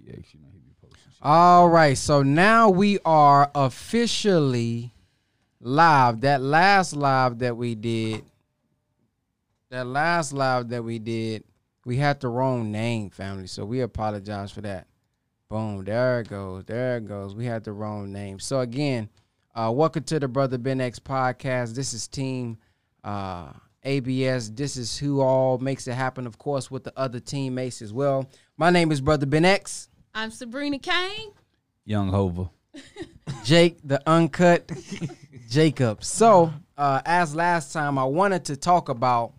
Yeah, you know he be posting. Shit. All right, so now we are officially live. That last live that we did, that last live that we did, we had the wrong name, family. So we apologize for that. Boom, there it goes. There it goes. We had the wrong name. So again, uh, welcome to the Brother Ben X podcast. This is Team uh, ABS. This is who all makes it happen, of course, with the other teammates as well. My name is Brother Ben X. I'm Sabrina Kane. Young Hova. Jake, the uncut Jacob. So, uh, as last time, I wanted to talk about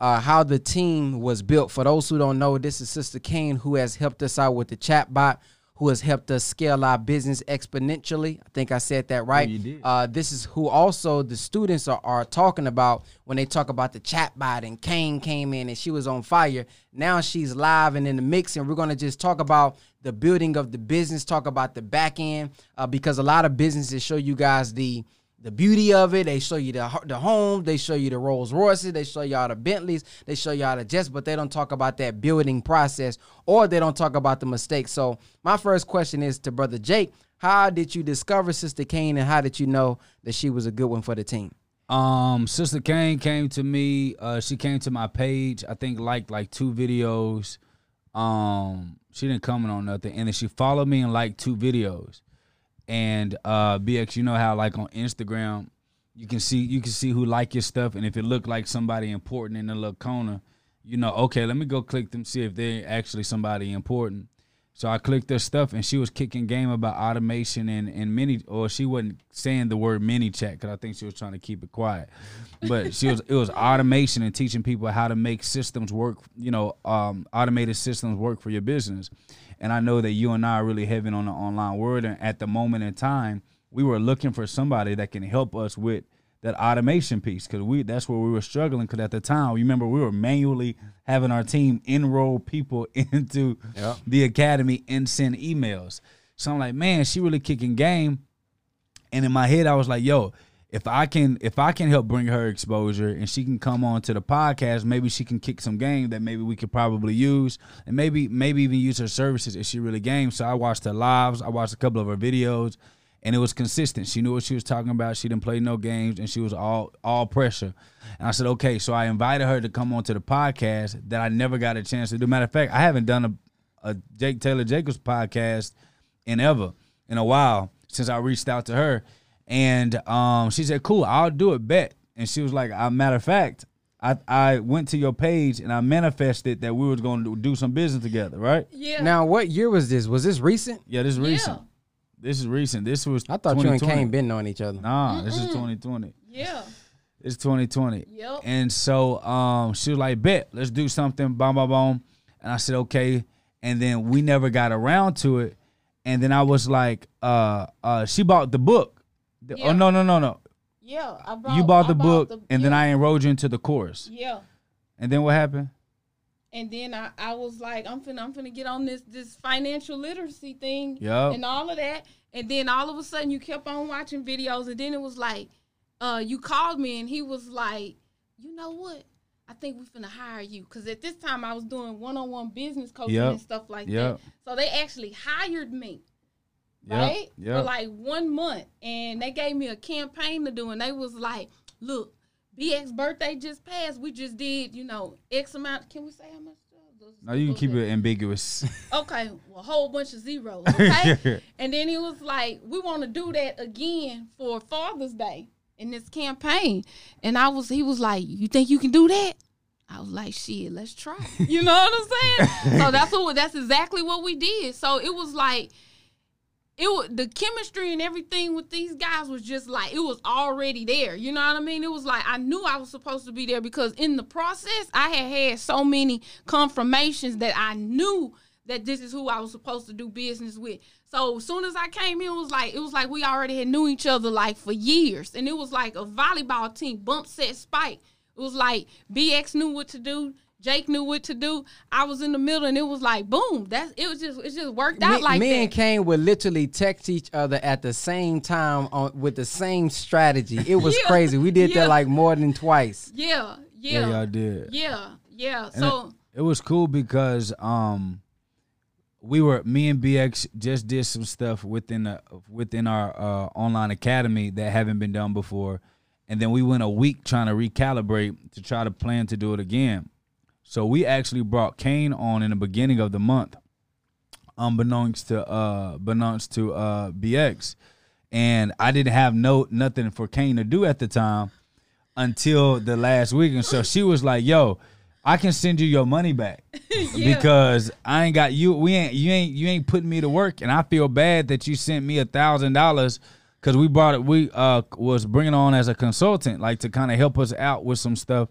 uh, how the team was built. For those who don't know, this is Sister Kane who has helped us out with the chatbot, who has helped us scale our business exponentially. I think I said that right. you did. Uh, this is who also the students are, are talking about when they talk about the chatbot. And Kane came in and she was on fire. Now she's live and in the mix, and we're gonna just talk about the building of the business, talk about the back end, uh, because a lot of businesses show you guys the the beauty of it. They show you the the home, they show you the Rolls Royces, they show y'all the Bentleys, they show y'all the jets, but they don't talk about that building process or they don't talk about the mistakes. So my first question is to Brother Jake: How did you discover Sister Kane, and how did you know that she was a good one for the team? Um, Sister Kane came to me. Uh, she came to my page. I think liked like two videos. Um, she didn't comment on nothing, and then she followed me and liked two videos. And uh, BX, you know how like on Instagram, you can see you can see who like your stuff, and if it looked like somebody important in the little corner, you know, okay, let me go click them see if they're actually somebody important. So I clicked their stuff, and she was kicking game about automation and and mini, or she wasn't saying the word ManyChat because I think she was trying to keep it quiet. But she was it was automation and teaching people how to make systems work. You know, um, automated systems work for your business. And I know that you and I are really heavy on the online world, and at the moment in time, we were looking for somebody that can help us with that automation piece because we that's where we were struggling because at the time you remember we were manually having our team enroll people into Yep. the academy and send emails. So i'm like man she really kicking game. And in my head i was like yo if i can if i can help bring her exposure and she can come on to the podcast maybe she can kick some game that maybe we could probably use and maybe maybe even use her services if she really game. So i watched her lives. I watched a couple of her videos and it was consistent. She knew what she was talking about. She didn't play no games, and she was all all pressure. And I said, okay. So I invited her to come onto the podcast that I never got a chance to do. Matter of fact, I haven't done a, a Jake Taylor Jacobs podcast in ever in a while since I reached out to her, and um, she said, cool, I'll do it. Bet. And she was like, uh, matter of fact. I, I went to your page and I manifested that we was going to do some business together, right? Yeah. Now, what year was this? Was this recent? Yeah, this is Yeah. Recent. This is recent. This was I thought you and Kane been knowing each other. Nah, this is 2020. yeah. It's 2020. Yep. And so um, she was like, bet, let's do something, boom, boom, boom. And I said, okay. And then we never got around to it. And then I was like, uh, uh, she bought the book. The- Yeah. Oh, no, no, no, no. Yeah. I brought, you bought I the book, the- and then yeah. I enrolled you into the course. Yeah. And then what happened? And then I, I was like, I'm finna I'm finna get on this this financial literacy thing Yup. and all of that. And then all of a sudden you kept on watching videos and then it was like, uh, you called me and he was like, you know what? I think we're finna hire you. Cause at this time I was doing one on one business coaching Yup. and stuff like Yup. that. So they actually hired me. Right? For like one month. And they gave me a campaign to do. And they was like, look, BX birthday just passed. We just did, you know, X amount. Can we say how much? No, you can keep it ambiguous. Okay, well, a whole bunch of zeros. Okay. and then he was like, we want to do that again for Father's Day in this campaign. And I was, he was like, you think you can do that? I was like, shit, let's try. You know what I'm saying? so that's what that's exactly what we did. So it was like it was the chemistry and everything with these guys was just like it was already there. You know what I mean? It was like I knew I was supposed to be there because in the process I had had so many confirmations that I knew that this is who I was supposed to do business with. So as soon as I came in, it was like it was like we already had knew each other like for years, and it was like a volleyball team bump set spike. It was like BX knew what to do. Jake knew what to do. I was in the middle, and it was like boom. That's it was just it just worked out me, like me that. and Kane would literally text each other at the same time on with the same strategy. It was Yeah. crazy. We did Yeah. that like more than twice. Yeah, yeah, yeah, y'all did. yeah, yeah. And So it, it was cool because um we were me and BX just did some stuff within the within our uh, online academy that haven't been done before, and then we went a week trying to recalibrate to try to plan to do it again. So we actually brought Kane on in the beginning of the month, unbeknownst to uh, unbeknownst to uh, BX, and I didn't have no nothing for Kane to do at the time until the last week, and so she was like, "Yo." I can send you your money back Yeah. because I ain't got you. We ain't you ain't you ain't putting me to work, and I feel bad that you sent me a thousand dollars because we brought it. We uh was bringing on as a consultant, like to kind of help us out with some stuff,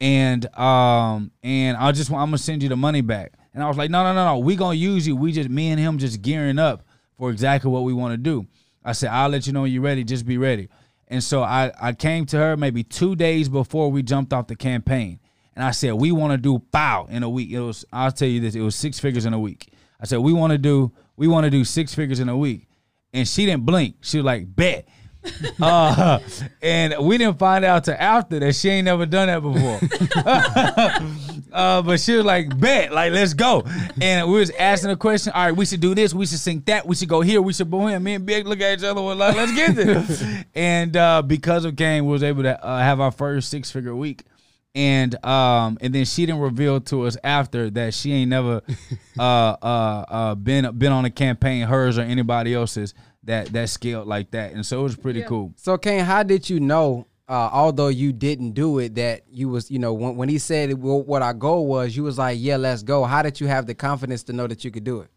and um and I just I'm gonna send you the money back. And I was like, no no no no, we gonna use you. We just me and him just gearing up for exactly what we want to do. I said I'll let you know when you're ready. Just be ready. And so I I came to her maybe two days before we jumped off the campaign. And I said, we want to do bow in a week. It was, I'll tell you this, it was six figures in a week. I said, we want to do, we want to do six figures in a week. And she didn't blink. She was like, bet. uh, and we didn't find out till after that she ain't never done that before. uh, but she was like, bet, like, let's go. And we was asking a question. All right, we should do this. We should sync that. We should go here. We should go here. Me and Big look at each other. We're like, let's get this. and uh, because of Kane, we was able to uh, have our first six figure week and um and then she didn't reveal to us after that she ain't never uh uh uh been been on a campaign hers or anybody else's that that scaled like that and so it was pretty Yeah. cool So, Kane, how did you know, uh, although you didn't do it, that you was, you know, when, when he said well, what our goal was, you was like, yeah, let's go. How did you have the confidence to know that you could do it?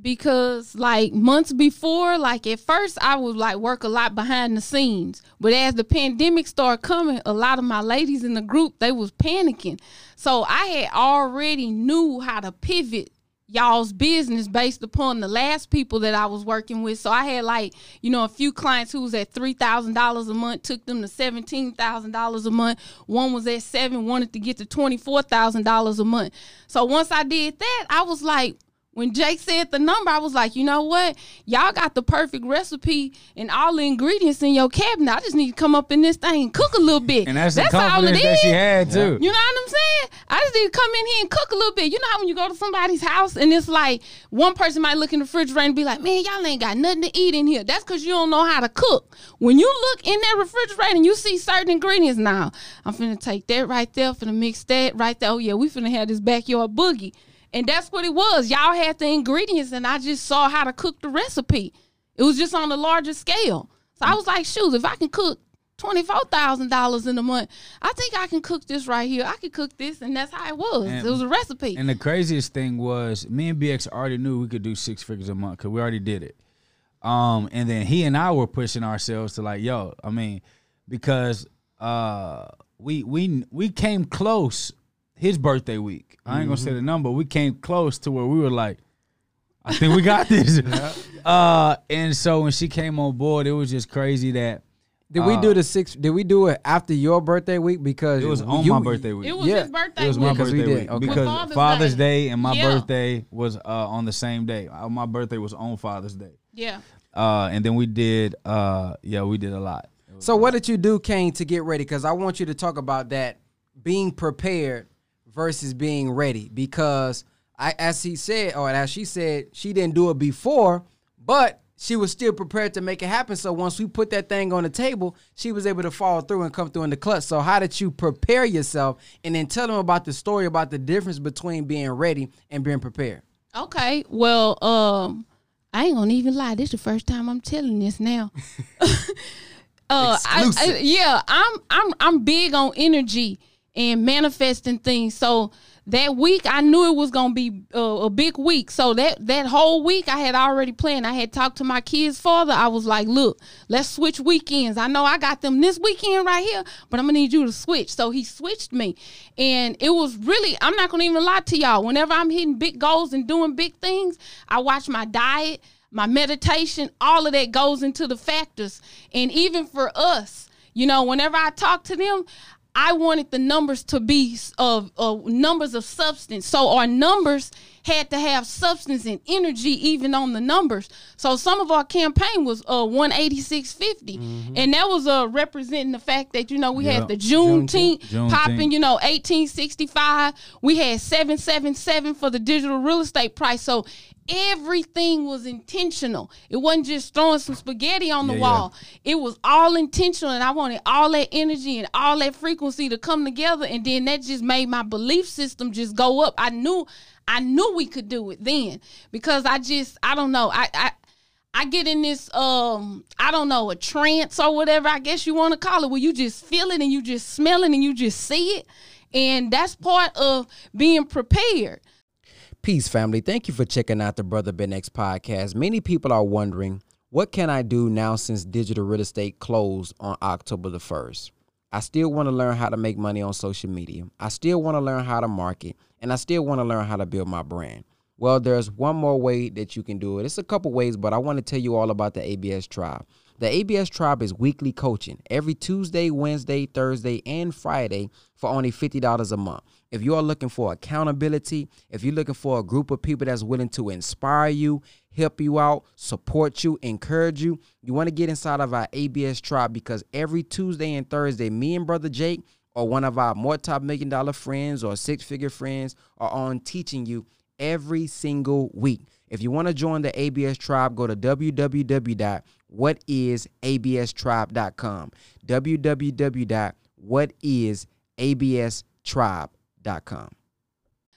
because like months before like at first i would like work a lot behind the scenes but as the pandemic started coming a lot of my ladies in the group they was panicking so i had already knew how to pivot y'all's business based upon the last people that i was working with. So i had like you know a few clients who was at $3000 a month took them to $17000 a month. One was at seven wanted to get to $24000 a month. So once i did that i was like when Jake said the number, I was like, you know what? Y'all got the perfect recipe and all the ingredients in your cabinet. I just need to come up in this thing and cook a little bit. and that's, the all it confidence that is. she had too You know what I'm saying? I just need to come in here and cook a little bit. You know how when you go to somebody's house and it's like one person might look in the refrigerator and be like, man, y'all ain't got nothing to eat in here. That's because you don't know how to cook. When you look in that refrigerator and you see certain ingredients, now I'm finna take that right there, finna mix that right there. Oh yeah, we finna have this backyard boogie. And that's what it was. Y'all had the ingredients and I just saw how to cook the recipe. It was just on a larger scale. So I was like, shoot, if I can cook twenty-four thousand dollars in a month. I think I can cook this right here. I can cook this, and that's how it was. And- it was a recipe. And the craziest thing was, me and BX already knew we could do six figures a month because we already did it. Um, and then he and I were pushing ourselves to like, yo, I mean, because uh, we we we came close his birthday week. I ain't gonna say the number. We came close to where we were like, I think we got this. uh, and so when she came on board, it was just crazy that Did we Uh, do the six? Did we do it after your birthday week? Because it was on you- my birthday week. it was yeah, his birthday. It was my week. because we birthday did, week okay. because Father's Father's, Day. Day. and my Yeah. birthday was uh, on the same day. Uh, my birthday was on Father's Day, Yeah. uh, and then we did. Uh, yeah, we did a lot. So what did you do, Kane, to get ready? Because I want you to talk about that being prepared versus being ready. Because I, as he said, or as she said, she didn't do it before, but she was still prepared to make it happen. So once we put that thing on the table, she was able to follow through and come through in the clutch. So how did you prepare yourself, and then tell them about the story about the difference between being ready and being prepared? Okay. Well, um, I ain't gonna even lie. This is the first time I'm telling this now. uh, I, I, yeah, I'm I'm I'm big on energy and manifesting things. So that week, I knew it was gonna be uh, a big week. So that that whole week, I had already planned. I had talked to my kid's father. I was like, "Look, let's switch weekends. I know I got them this weekend right here, but I'm gonna need you to switch." So he switched me, and it was really. I'm not gonna even lie to y'all. Whenever I'm hitting big goals and doing big things, I watch my diet my meditation, all of that goes into the factors. And even for us, you know, whenever I talk to them, I wanted the numbers to be of numbers of substance. So our numbers had to have substance and energy even on the numbers. So some of our campaign was uh 18650. And that was uh representing the fact that you know we Yeah. had the Juneteenth, Juneteenth. popping, you know, 1865. We had 777 for the digital real estate price. So everything was intentional. It wasn't just throwing some spaghetti on the Yeah, yeah. wall. It was all intentional and I wanted all that energy and all that frequency to come together and then that just made my belief system just go up. I knew I knew we could do it then because I just I don't know. I I I get in this um I don't know a trance or whatever I guess you want to call it where you just feel it and you just smell it and you just see it and that's part of being prepared. Peace, family. Thank you for checking out the Brother Ben X podcast. Many people are wondering, what can I do now since digital real estate closed on October the 1st? I still want to learn how to make money on social media. I still want to learn how to market, and I still want to learn how to build my brand. Well, there's one more way that you can do it. It's a couple ways, but I want to tell you all about the ABS Tribe. The ABS Tribe is weekly coaching every Tuesday, Wednesday, Thursday, and Friday for only $50 a month. If you are looking for accountability, if you're looking for a group of people that's willing to inspire you, help you out, support you, encourage you, you want to get inside of our ABS Tribe because every Tuesday and Thursday, me and Brother Jake or one of our more top million dollar friends or six-figure friends are on teaching you every single week. If you want to join the ABS tribe, go to www.whatisaBStribe.com. www.whatisaBStribe.com.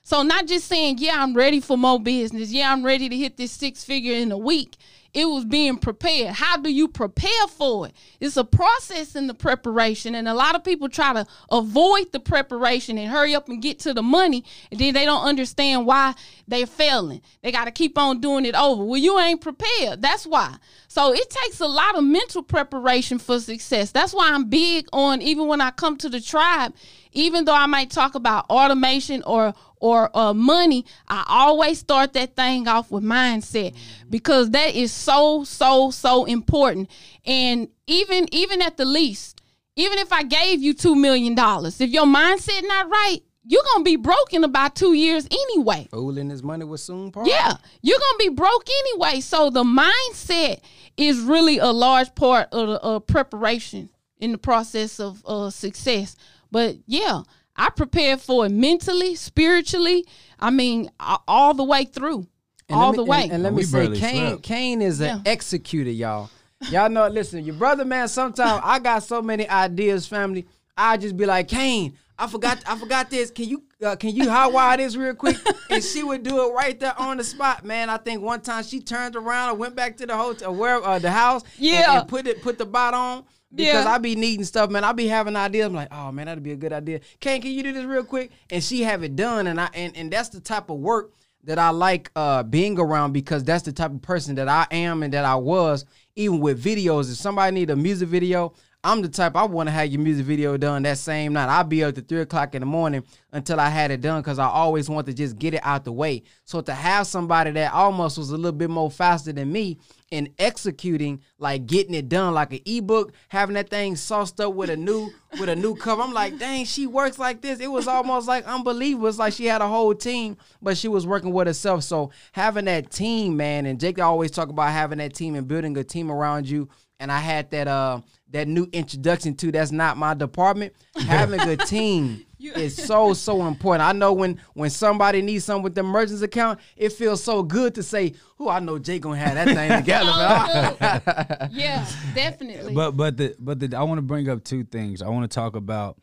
So not just saying, yeah, I'm ready for more business. Yeah, I'm ready to hit this six figure in a week. It was being prepared. How do you prepare for it? It's a process in the preparation. And a lot of people try to avoid the preparation and hurry up and get to the money. And then they don't understand why they're failing. They got to keep on doing it over. Well, you ain't prepared. That's why. So it takes a lot of mental preparation for success. That's why I'm big on, even when I come to the tribe, even though I might talk about automation or or uh, money, I always start that thing off with mindset because that is so so so important. And even even at the least, even if I gave you two million dollars, if your mindset not right, you're gonna be broke in about two years anyway. Fooling his money was soon part. Yeah, you're gonna be broke anyway. So the mindset is really a large part of the uh, preparation in the process of uh, success. But yeah, I prepared for it mentally, spiritually. I mean, all the way through, And all me- the way. And, and let We me say, barely Kane, slept. Kane is an Yeah. executor, y'all. Y'all know, listen, your brother, man, sometimes I got so many ideas, family. I just be like, Kane, I forgot, I forgot this. Can you, uh, can you hotwire this real quick? And she would do it right there on the spot, man. I think one time she turned around and went back to the hotel, where uh, the house, and- Yeah. and, put it, put the bot on. Because Yeah. I be needing stuff, man. I be having ideas. I'm like, oh man, that'd be a good idea. Kane, can you do this real quick? And she have it done, and I and, and that's the type of work that I like uh, being around because that's the type of person that I am and that I was. Even with videos, if somebody need a music video, I'm the type I want to have your music video done that same night. I'll be up to three o'clock in the morning until I had it done because I always want to just get it out the way. So to have somebody that almost was a little bit more faster than me in executing, like getting it done like an ebook, having that thing sauced up with a new with a new cover. I'm like, dang, she works like this. It was almost like unbelievable. It's like she had a whole team, but she was working with herself. So having that team, man, and Jake always talk about having that team and building a team around you. And I had that uh that new introduction to that's not my department. Having a team is so so important. I know when when somebody needs something with the emergency account, it feels so good to say, "Oh, I know Jake gonna have that thing together." man." Oh, yeah, definitely. But but the but the I want to bring up two things. I want to talk about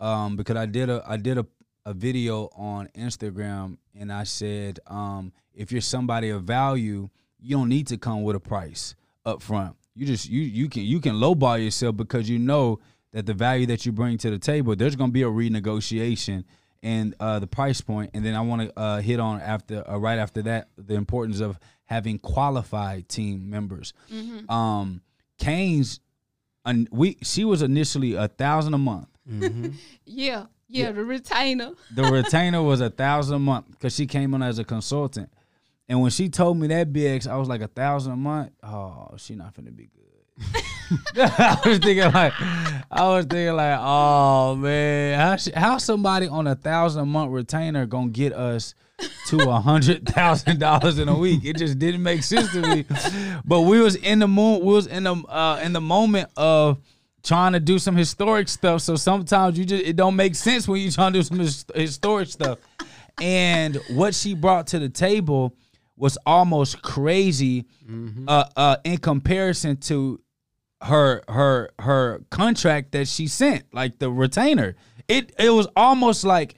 um because I did a I did a, a video on Instagram and I said um if you're somebody of value, you don't need to come with a price up front. You just you you can you can lowball yourself because you know that the value that you bring to the table, there's going to be a renegotiation and uh, the price point. And then I want to uh, hit on after uh, right after that the importance of having qualified team members. Um, Kane's, and we she was initially a thousand a month. yeah, yeah, the retainer. The retainer was a thousand a month because she came on as a consultant. And when she told me that BX, I was like a thousand a month. Oh, she not finna be good. I was thinking like, I was thinking like, oh man, how how somebody on a thousand a month retainer gonna get us to a hundred thousand dollars in a week. It just didn't make sense to me. But we was in the moon. We was in the uh, in the moment of trying to do some historic stuff. So sometimes you just it don't make sense when you trying to do some his- historic stuff. And what she brought to the table was almost crazy uh, uh, in comparison to her her her contract that she sent, like the retainer. It it was almost like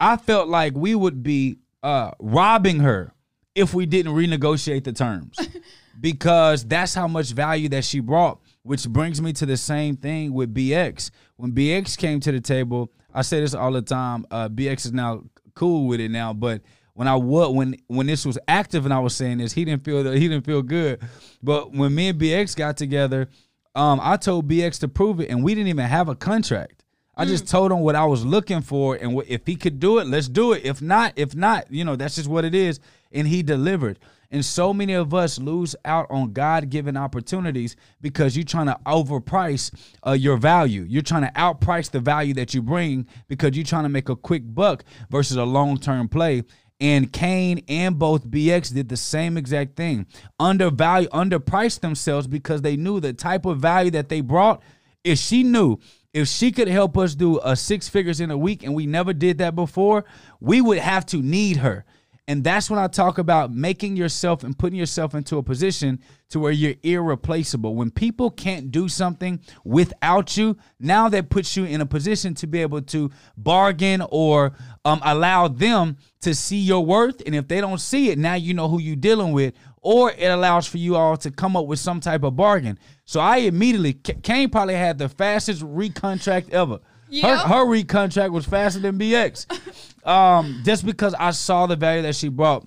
I felt like we would be uh, robbing her if we didn't renegotiate the terms because that's how much value that she brought. Which brings me to the same thing with BX. When BX came to the table, I say this all the time. Uh, BX is now cool with it now, but when I would when when this was active and I was saying this, he didn't feel that he didn't feel good. But when me and BX got together, um, I told BX to prove it, and we didn't even have a contract. I just told him what I was looking for, and wh- if he could do it, let's do it. If not, if not, you know, that's just what it is. And he delivered. And so many of us lose out on God given opportunities because you're trying to overprice uh, your value. You're trying to outprice the value that you bring because you're trying to make a quick buck versus a long term play. And Kane and both BX did the same exact thing. Undervalue, underpriced themselves because they knew the type of value that they brought. If she knew if she could help us do a six figures in a week and we never did that before, we would have to need her. And that's when I talk about making yourself and putting yourself into a position to where you're irreplaceable. When people can't do something without you, now that puts you in a position to be able to bargain or um, allow them to see your worth. And if they don't see it, now you know who you're dealing with. Or it allows for you all to come up with some type of bargain. So I immediately, Kane probably had the fastest recontract ever. Yeah. Her, her recontract was faster than BX. Um, just because I saw the value that she brought,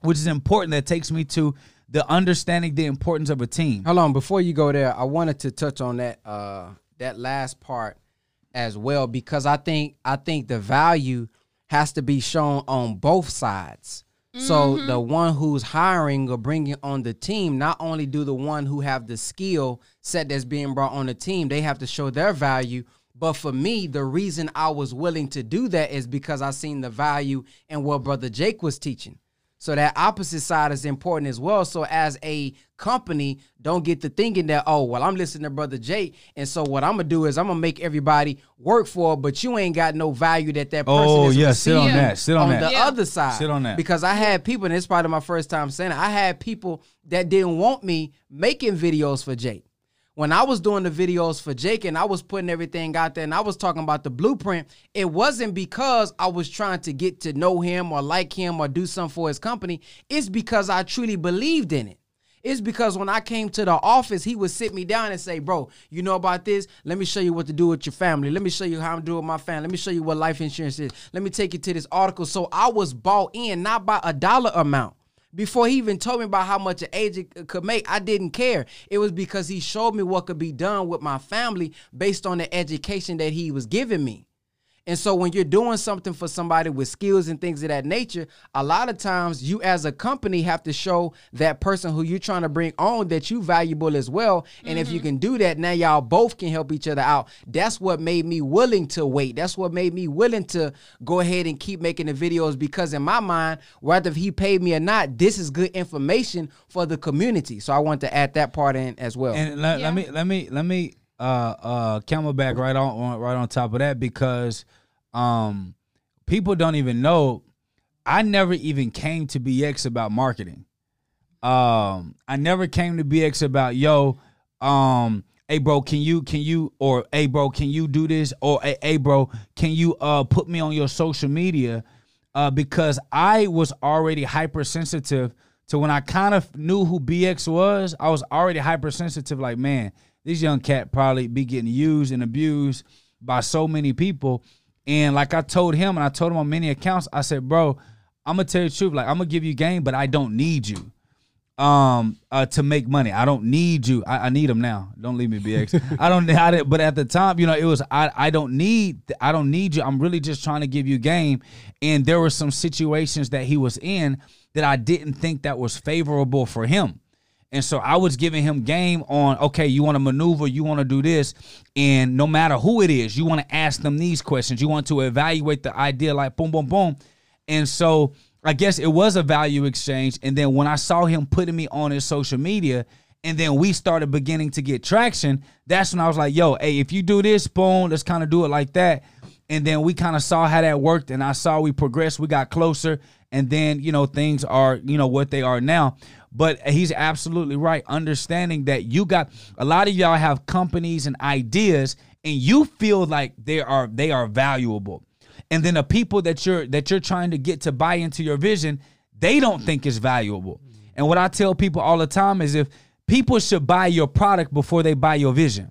which is important. That takes me to the understanding the importance of a team. Hold on, before you go there, I wanted to touch on that uh that last part as well because I think I think the value has to be shown on both sides. So the one who's hiring or bringing on the team, not only do the one who have the skill set that's being brought on the team, they have to show their value. But for me, the reason I was willing to do that is because I seen the value in what Brother Jake was teaching. So that opposite side is important as well. So as a company, don't get to thinking that, oh, well, I'm listening to Brother Jake. And so what I'm gonna do is I'm gonna make everybody work for it, but you ain't got no value that that person Oh is yeah, sit on that. Sit on, on that. the Yeah. other side. Sit on that. Because I had people, and it's probably my first time saying it, I had people that didn't want me making videos for Jake. When I was doing the videos for Jake and I was putting everything out there and I was talking about the blueprint, it wasn't because I was trying to get to know him or like him or do something for his company. It's because I truly believed in it. It's because when I came to the office, he would sit me down and say, Bro, you know about this? Let me show you what to do with your family. Let me show you how I'm doing with my family. Let me show you what life insurance is. Let me take you to this article. So I was bought in, not by a dollar amount. Before he even told me about how much an agent could make, I didn't care. It was because he showed me what could be done with my family based on the education that he was giving me. And so when you're doing something for somebody with skills and things of that nature, a lot of times you as a company have to show that person who you're trying to bring on that you valuable as well. And if you mm-hmm. can do that, now y'all both can help each other out. That's what made me willing to wait. That's what made me willing to go ahead and keep making the videos because in my mind, whether he paid me or not, this is good information for the community. So I want to add that part in as well. And let, Yeah. let me let me let me uh uh camelback right on, right on top of that because um people don't even know I never even came to BX about marketing. Um I never came to BX about yo um hey bro can you can you or hey bro can you do this or hey, hey bro can you uh put me on your social media uh because I was already hypersensitive to when I kind of knew who BX was I was already hypersensitive like man this young cat probably be getting used and abused by so many people and like I told him and I told him on many accounts I said bro I'm gonna tell you the truth like I'm gonna give you game but I don't need you um uh to make money. I don't need you. I, I need them now. Don't leave me, BX. I don't. I didn't, but at the time, you know, it was I. I don't need. I don't need you. I'm really just trying to give you game. And there were some situations that he was in that I didn't think that was favorable for him. And so I was giving him game on, okay, you want to maneuver, you want to do this. And no matter who it is, you want to ask them these questions. You want to evaluate the idea like boom, boom, boom. And so I guess it was a value exchange. And then when I saw him putting me on his social media, and then we started beginning to get traction, that's when I was like, yo, hey, if you do this, boom, let's kind of do it like that. And then we kind of saw how that worked, and I saw we progressed, we got closer, and then, you know, things are, you know, what they are now. But he's absolutely right, understanding that you got a lot of y'all have companies and ideas, and you feel like they are they are valuable. And then the people that you're that you're trying to get to buy into your vision they don't think it's valuable. And what i tell people all the time is if people should buy your product before they buy your vision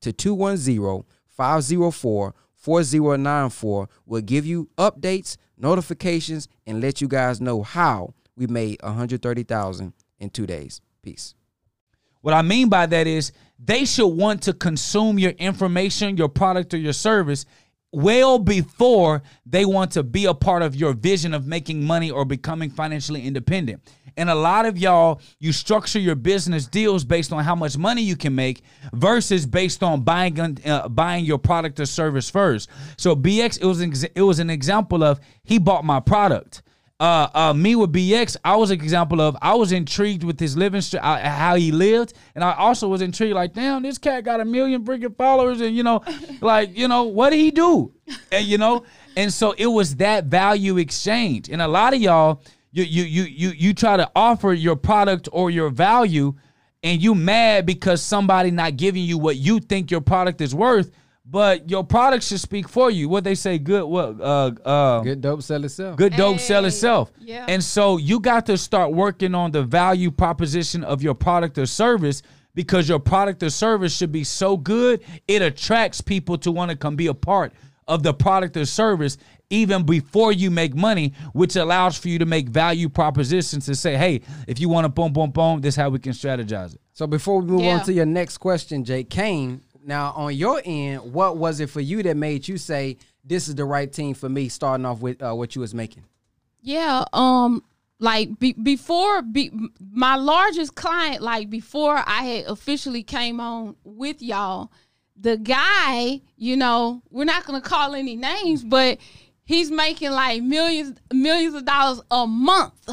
to 210 504 4094. We'll give you updates, notifications and let you guys know how we made 130,000 in 2 days. Peace. What I mean by that is they should want to consume your information, your product, or your service well before they want to be a part of your vision of making money or becoming financially independent. And a lot of y'all, you structure your business deals based on how much money you can make versus based on buying uh, buying your product or service first. So BX, it was an, it was an example of he bought my product uh, uh, me with BX, I was an example of I was intrigued with his living, uh, how he lived, and I also was intrigued. Like, damn, this cat got a million freaking followers, and you know, like, you know, what did he do? And you know, and so it was that value exchange. And a lot of y'all, you you you you you try to offer your product or your value, and you mad because somebody not giving you what you think your product is worth but your product should speak for you. What they say, good what uh uh good dope sell itself. Good dope hey, sell itself. Yeah. And so you got to start working on the value proposition of your product or service because your product or service should be so good it attracts people to want to come be a part of the product or service even before you make money, which allows for you to make value propositions to say, hey, if you want to boom, boom, boom, this is how we can strategize it. So before we move yeah. on to your next question, Jake Kane, now, on your end, what was it for you that made you say this is the right team for me? Starting off with uh, what you was making. Yeah, um, like be, before be, my largest client, like before I had officially came on with y'all, the guy, you know, we're not gonna call any names, but he's making like millions millions of dollars a month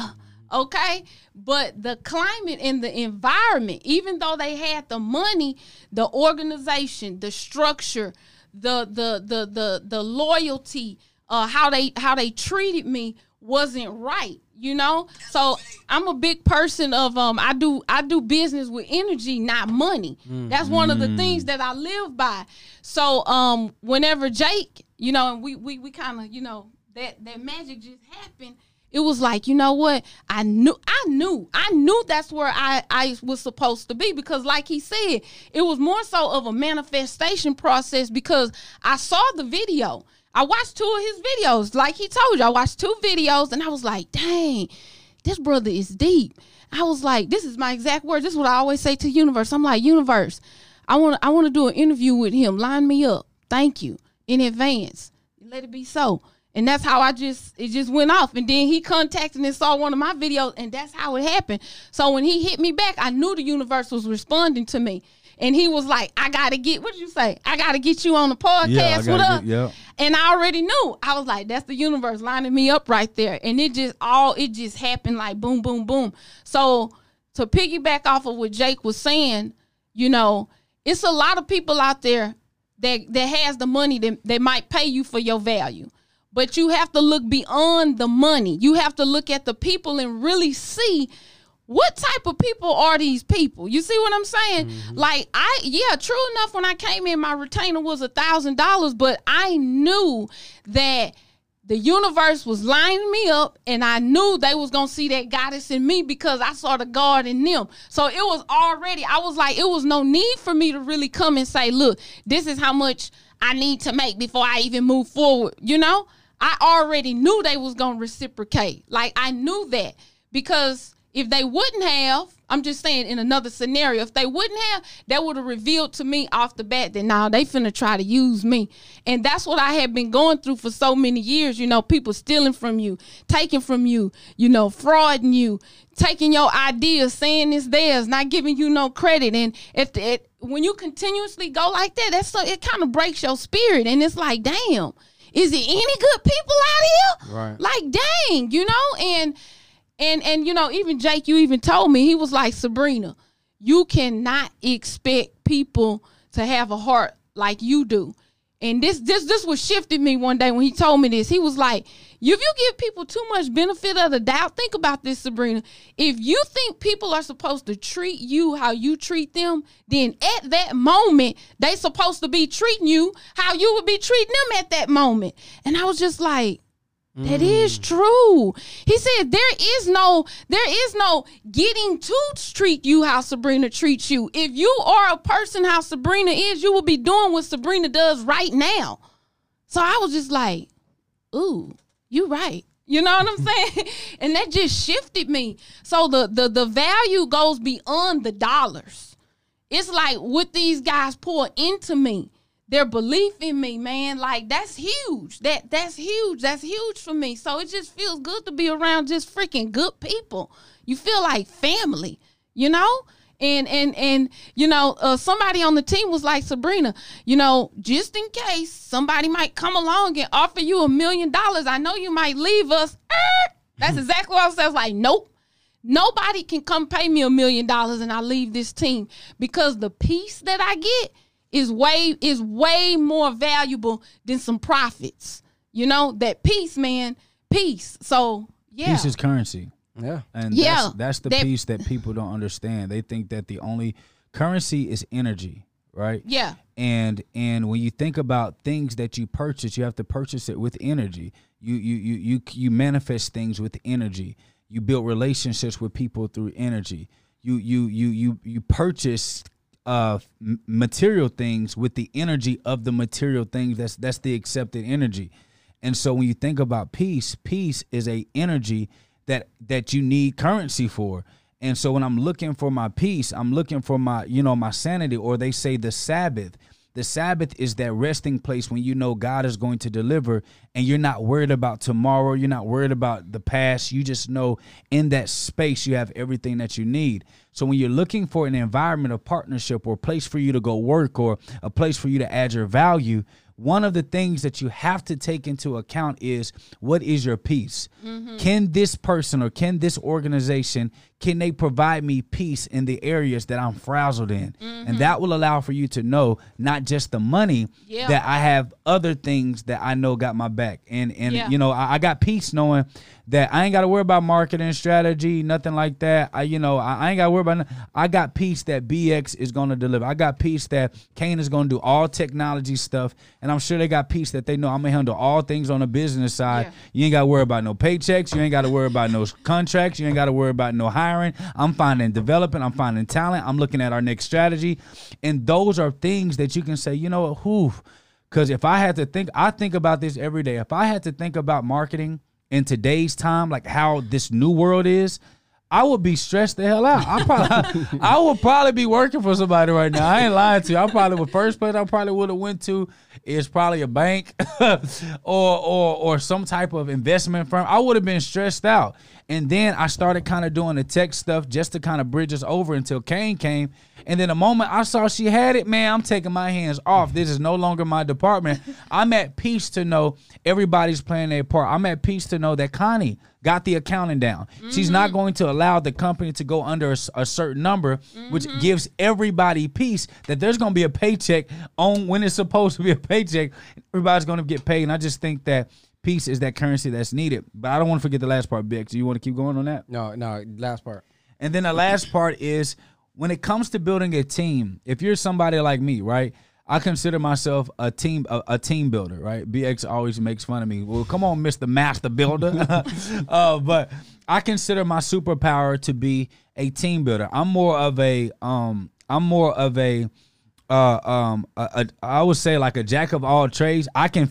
okay? But the climate and the environment even though they had the money the organization the structure the the the the, the loyalty uh how they how they treated me wasn't right you know? So i'm a big person of um i do i do business with energy not money. Mm. that's one of the things that i live by. So um whenever jake you know and we we, we kind of you know that that magic just happened. It was like you know what? I knew i knew i knew that's where i i was supposed to be because like he said it was more so of a manifestation process because i saw the video. I watched two of his videos. Like he told you i watched two videos and i was like dang this brother is deep. I was like this is my exact words. This is what i always say to universe. I'm like universe i want i want to do an interview with him. Line me up. Thank you in advance let it be so and that's how I just it just went off. And then he contacted and saw one of my videos, and that's how it happened. So when he hit me back, I knew the universe was responding to me. And he was like, I gotta get what did you say? I gotta get you on the podcast yeah, with us. Yeah. And I already knew. I was like, that's the universe lining me up right there. And it just all it just happened like boom, boom, boom. So to piggyback off of what Jake was saying, you know, it's a lot of people out there that that has the money that, that might pay you for your value. But you have to look beyond the money. You have to look at the people and really see what type of people are these people? You see what I'm saying? Mm-hmm. Like I, yeah, true enough. When I came in, my retainer was a thousand dollars, but I knew that the universe was lining me up, and I knew they was gonna see that goddess in me because I saw the God in them. So it was already. I was like, it was no need for me to really come and say, look, this is how much I need to make before I even move forward. You know. I already knew they was gonna reciprocate. Like I knew that because if they wouldn't have, I'm just saying in another scenario, if they wouldn't have, that would have revealed to me off the bat that now they finna try to use me. And that's what I had been going through for so many years. You know, people stealing from you, taking from you, you know, frauding you, taking your ideas, saying it's theirs, not giving you no credit. And if it, when you continuously go like that, that's so it kind of breaks your spirit. And it's like, damn, is it any good people out here? Right. Like, dang, you know, and and and you know, even Jake, you even told me he was like Sabrina, you cannot expect people to have a heart like you do. And this this this was shifted me one day when he told me this. He was like, if you give people too much benefit of the doubt, think about this, Sabrina. If you think people are supposed to treat you how you treat them, then at that moment, they supposed to be treating you how you would be treating them at that moment. And I was just like, that is mm. true. He said there is no there is no getting to treat you how Sabrina treats you. If you are a person how Sabrina is, you will be doing what Sabrina does right now. So I was just like, ooh, you right. You know what I'm saying? and that just shifted me. So the the the value goes beyond the dollars. It's like what these guys pour into me their belief in me, man, like that's huge. That that's huge. That's huge for me. So it just feels good to be around just freaking good people. You feel like family, you know? And and and you know, uh, somebody on the team was like Sabrina, you know, just in case somebody might come along and offer you a million dollars, I know you might leave us. Er, that's exactly what I was, I was like. Nope, nobody can come pay me a million dollars and I leave this team because the peace that I get is way is way more valuable than some profits. You know that peace, man, peace. So yeah, Peace is currency. Yeah. And Yeah, that's, that's the that- piece that people don't understand. They think that the only currency is energy, right? yeah, And and when you think about things that you purchase, you have to purchase it with energy. You you you you you manifest things with energy. You build relationships with people through energy. You you you you you purchase uh material things with the energy of the material things. That's that's the accepted energy. And so when you think about peace, peace is a energy that that you need currency for. And so when I'm looking for my peace, I'm looking for my, you know, my sanity, or they say the Sabbath. The Sabbath is that resting place when you know God is going to deliver and you're not worried about tomorrow. You're not worried about the past. You just know in that space you have everything that you need. So when you're looking for an environment of partnership or a place for you to go work or a place for you to add your value, one of the things that you have to take into account is what is your peace mm-hmm. can this person or can this organization can they provide me peace in the areas that i'm frazzled in? And mm-hmm. that will allow for you to know not just the money Yeah. that i have other things that i know got my back. And and Yeah. you know I, I got peace knowing that i ain't got to worry about marketing strategy nothing like that. I you know i, I ain't got to worry about i got peace that bx is going to deliver. I got peace that kane is going to do all technology stuff. And i'm sure they got peace that they know i'm going to handle all things on the business side. Yeah. you ain't got to worry about no paychecks. You ain't got to worry about no contracts. You ain't got to worry about no hiring i'm finding developing i'm finding talent. I'm looking at our next strategy. And those are things that you can say you know what? Whew. Because if I had to think, I think about this every day. If I had to think about marketing in today's time, like how this new world is, I would be stressed the hell out. I probably, I would probably be working for somebody right now. I ain't lying to you. I probably the first place I probably would have went to is probably a bank or or or some type of investment firm. I would have been stressed out. And then I started kind of doing the tech stuff just to kind of bridge us over until Kane came. And then the moment I saw she had it, man, I'm taking my hands off. This is no longer my department. I'm at peace to know everybody's playing their part. I'm at peace to know that Connie got the accounting down. She's not mm-hmm. going to allow the company to go under a certain number, which mm-hmm. gives everybody peace that there's going to be a paycheck on when it's supposed to be a paycheck. Everybody's going to get paid. And I just think that peace is that currency that's needed. But I don't want to forget the last part, Bix. Do you want to keep going on that? No, no. Last part. And then the last part is when it comes to building a team, if you're somebody like me, right? I consider myself a team a, a team builder, right? BX always makes fun of me. Well, come on, Mr. Master Builder. uh, but I consider my superpower to be a team builder. I'm more of a um I'm more of a uh um a, a, I would say like a jack of all trades. I can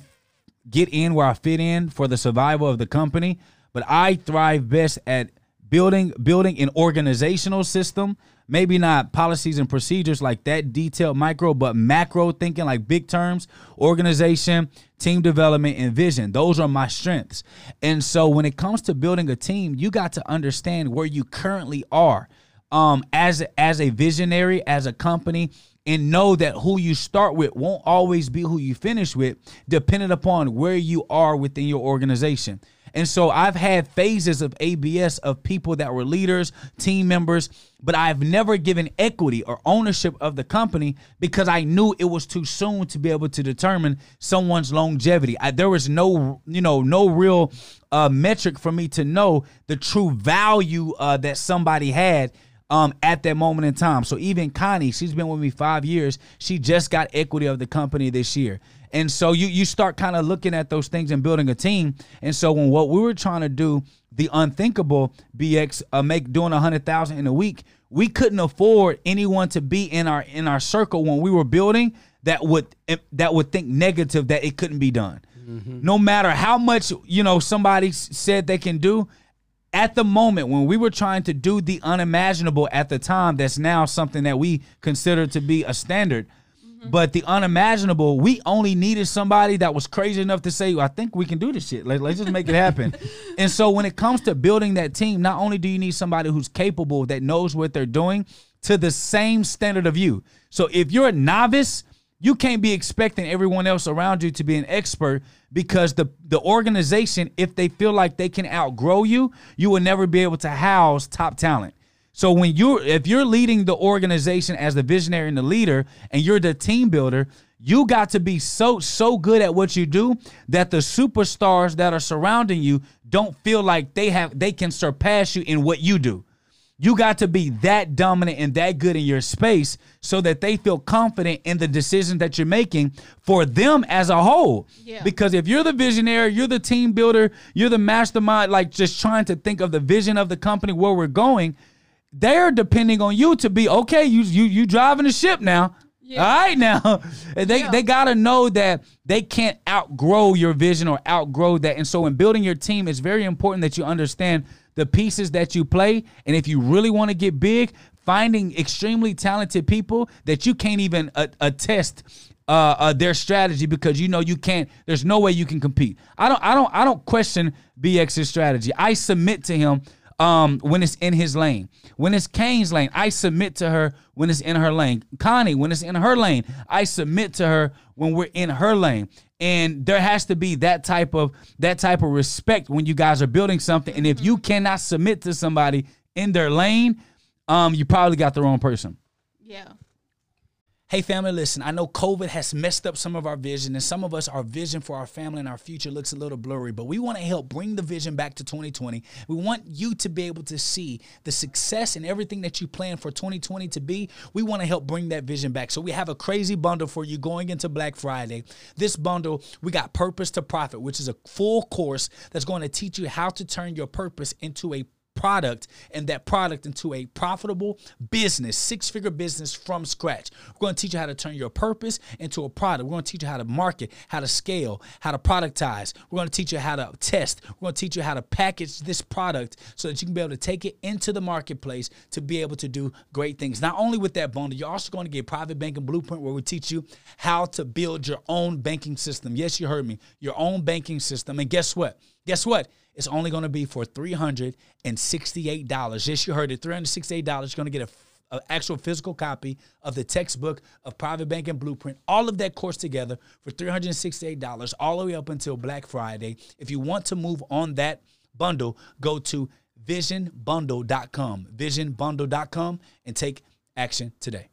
get in where I fit in for the survival of the company, but I thrive best at building building an organizational system maybe not policies and procedures like that detailed micro but macro thinking like big terms organization team development and vision. Those are my strengths. And so when it comes to building a team you got to understand where you currently are um as as a visionary as a company and know that who you start with won't always be who you finish with depending upon where you are within your organization and so I've had phases of ABS of people that were leaders, team members, but I've never given equity or ownership of the company because I knew it was too soon to be able to determine someone's longevity. I, there was no, you know, no real uh, metric for me to know the true value uh, that somebody had um, at that moment in time. So even Connie, she's been with me five years. She just got equity of the company this year. And so you you start kind of looking at those things and building a team. And so when what we were trying to do, the unthinkable BX uh, make doing a hundred thousand in a week, we couldn't afford anyone to be in our in our circle when we were building that would that would think negative that it couldn't be done. Mm-hmm. No matter how much you know somebody said they can do, at the moment when we were trying to do the unimaginable at the time, that's now something that we consider to be a standard. Mm-hmm. But the unimaginable, we only needed somebody that was crazy enough to say, I think we can do this shit. Let, us just make it happen. and so when it comes to building that team, not only do you need somebody who's capable, that knows what they're doing, to the same standard of you. So if you're a novice, you can't be expecting everyone else around you to be an expert because the the organization if they feel like they can outgrow you you will never be able to house top talent so when you're if you're leading the organization as the visionary and the leader and you're the team builder, you got to be so so good at what you do that the superstars that are surrounding you don't feel like they have they can surpass you in what you do. You got to be that dominant and that good in your space so that they feel confident in the decisions that you're making for them as a whole. Yeah. Because if you're the visionary, you're the team builder, you're the mastermind, like just trying to think of the vision of the company where we're going, they're depending on you to be okay. You you you driving the ship now. Yeah. All right now. They yeah. they gotta know that they can't outgrow your vision or outgrow that. And so in building your team, it's very important that you understand the pieces that you play. And if you really want to get big, finding extremely talented people that you can't even uh, attest uh, uh, their strategy because you know you can't. There's no way you can compete. I don't. I don't. I don't question BX's strategy. I submit to him um, when it's in his lane. When it's Kane's lane, I submit to her when it's in her lane. Connie, when it's in her lane, I submit to her when we're in her lane. And there has to be that type of that type of respect when you guys are building something. And if you cannot submit to somebody in their lane, um, you probably got the wrong person. Yeah. Hey, family, listen, I know COVID has messed up some of our vision, and some of us, our vision for our family and our future looks a little blurry, but we want to help bring the vision back to 2020. We want you to be able to see the success and everything that you plan for 2020 to be. We want to help bring that vision back. So we have a crazy bundle for you going into Black Friday. This bundle, we got Purpose to Profit, which is a full course that's going to teach you how to turn your purpose into a product and that product into a profitable business, six figure business from scratch. We're going to teach you how to turn your purpose into a product. We're going to teach you how to market, how to scale, how to productize. We're going to teach you how to test. We're going to teach you how to package this product so that you can be able to take it into the marketplace to be able to do great things. Not only with that bundle, you're also going to get private banking blueprint where we teach you how to build your own banking system. Yes, you heard me. Your own banking system. And guess what? Guess what? It's only going to be for $368. Yes, you heard it. $368. You're going to get a actual physical copy of the textbook of private banking blueprint all of that course together for $368 all the way up until black friday if you want to move on that bundle go to visionbundle.com visionbundle.com and take action today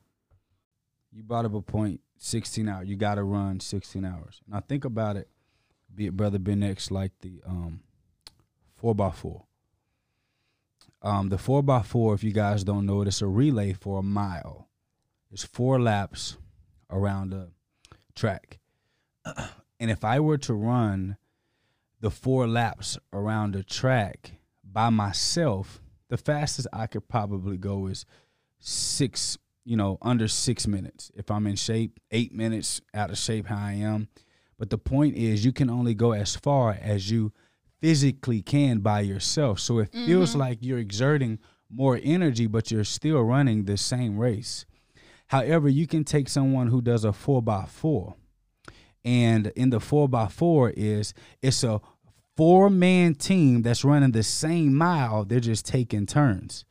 you brought up a point 16 hours you got to run 16 hours now think about it be it brother ben x like the um four by four. Um, the four by four, if you guys don't know it, it's a relay for a mile. It's four laps around a track. And if I were to run the four laps around a track by myself, the fastest I could probably go is six, you know, under six minutes. If I'm in shape, eight minutes out of shape, how I am. But the point is, you can only go as far as you physically can by yourself. So it feels mm-hmm. like you're exerting more energy, but you're still running the same race. However, you can take someone who does a four by four, and in the four by four is it's a four man team that's running the same mile. They're just taking turns,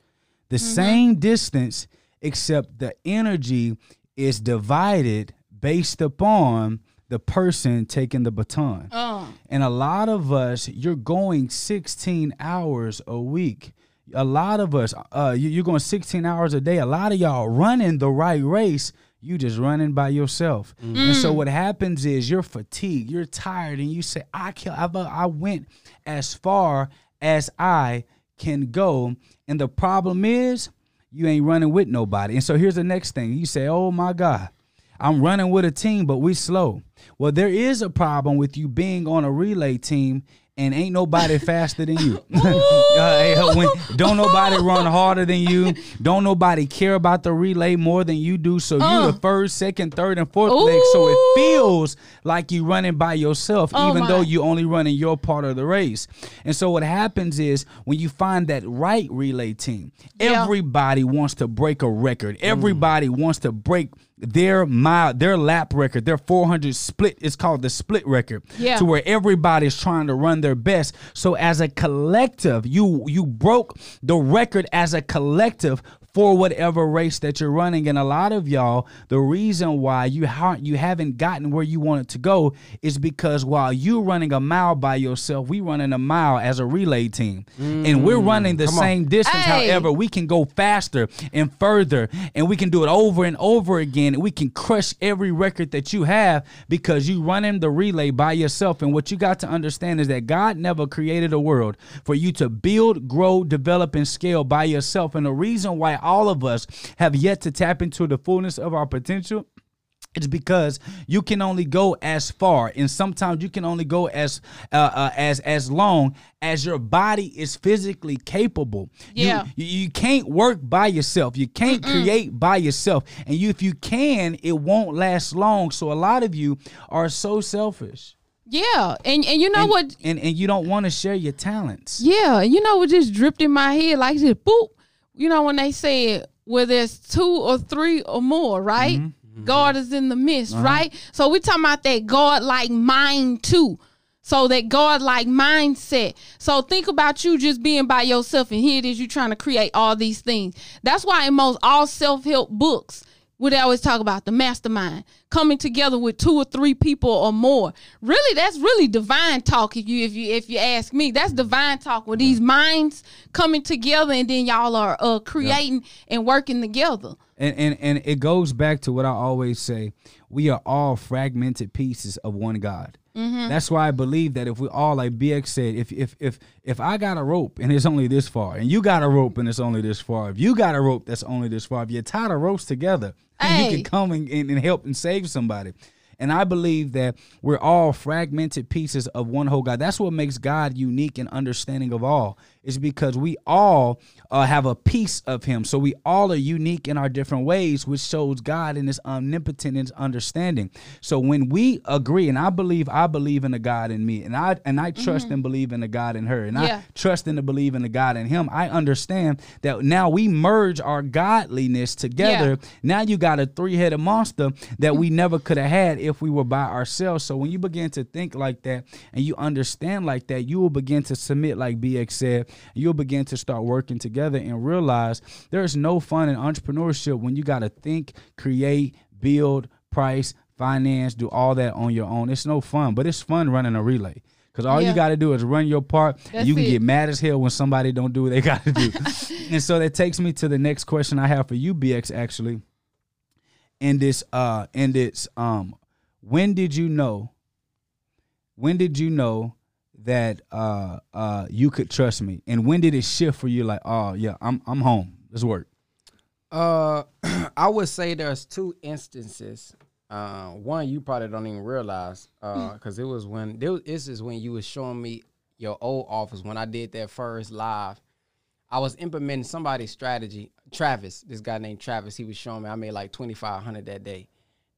the mm-hmm. same distance, except the energy is divided based upon the person taking the baton. Uh, And a lot of us, you're going 16 hours a week. A lot of us, uh, you, you're going 16 hours a day. A lot of y'all running the right race. You just running by yourself. And so what happens is you're fatigued, you're tired, and you say, "I can I, I went as far as I can go." And the problem is, you ain't running with nobody. And so here's the next thing. You say, "Oh my God, I'm running with a team, but we slow." Well, there is a problem with you being on a relay team and ain't nobody faster than you. Uh, when- don't nobody run harder than you. Don't nobody care about the relay more than you do. So you the first, second, third, and fourth leg. So it feels like you're running by yourself, Oh even my. though you only running your part of the race. And so what happens is when you find that right relay team, Yeah. everybody wants to break a record. Everybody wants to break their mile, their lap record, their 400 split. is called the split record. Yeah. To where everybody's trying to run their best. So as a collective, you you broke the record as a collective for whatever race that you're running. And a lot of y'all, the reason why you haven't you haven't gotten where you wanted to go is because while you're running a mile by yourself, we running a mile as a relay team. and we're mm, running the Come on. same distance. Hey. However, we can go faster and further and we can do it over and over again. And we can crush every record that you have because you running the relay by yourself. And what you got to understand is that God never created a world for you to build, grow, develop, and scale by yourself. And the reason why all of us have yet to tap into the fullness of our potential it's because you can only go as far, and sometimes you can only go as uh, uh, as as long as your body is physically capable. Yeah. you, you can't work by yourself. You can't create by yourself, and you if you can, it won't last long. So a lot of you are so selfish, yeah, and and you know and, what? and and you don't want to share your talents. Yeah, you know what just dripped in my head like this, boop. You know when they said where there's two or three or more, right? Mm-hmm. Mm-hmm. God is in the midst, uh-huh. right? So we talking about that God like mind too. So that God like mindset. So think about you just being by yourself, and here it is you trying to create all these things. That's why in most all self help books, what they always talk about the mastermind coming together with two or three people or more. Really, that's really divine talk. If you if you if you ask me, that's divine talk with these minds coming together, and then y'all are uh, creating and working together. And, and and it goes back to what I always say: we are all fragmented pieces of one God. Mm-hmm. That's why I believe that if we all, like BX said, if if if if I got a rope and it's only this far, and you got a rope and it's only this far, if you got a rope that's only this far, if you tie the ropes together, you can come and, and, and help and save somebody. And I believe that we're all fragmented pieces of one whole God. That's what makes God unique and understanding of all, is because we all uh, have a piece of Him. So we all are unique in our different ways, which shows God in His omnipotent and understanding. So when we agree, and I believe, I believe in a God in me, and I and I trust and believe in a God in her, and Yeah. I trust and believe in a God in Him. I understand that now we merge our godliness together. Now you got a three headed monster that we never could have had if we were by ourselves. So when you begin to think like that and you understand like that, you will begin to submit, like BX said. You'll begin to start working together and realize there's no fun in entrepreneurship when you got to think, create, build, price, finance, do all that on your own. It's no fun, but it's fun running a relay. Cause all Yeah. you got to do is run your part, and you can it. get mad as hell when somebody don't do what they got to do. and so that takes me to the next question I have for you, BX. Actually, in this, uh, in this, um, when did you know? When did you know that uh, uh, you could trust me? And when did it shift for you? Like, oh yeah, I'm I'm home. Let's work. Uh, I would say there's two instances. Uh, one you probably don't even realize, uh, because it was when this is when you was showing me your old office when I did that first live. I was implementing somebody's strategy. Travis, this guy named Travis, he was showing me. I made like twenty five hundred that day,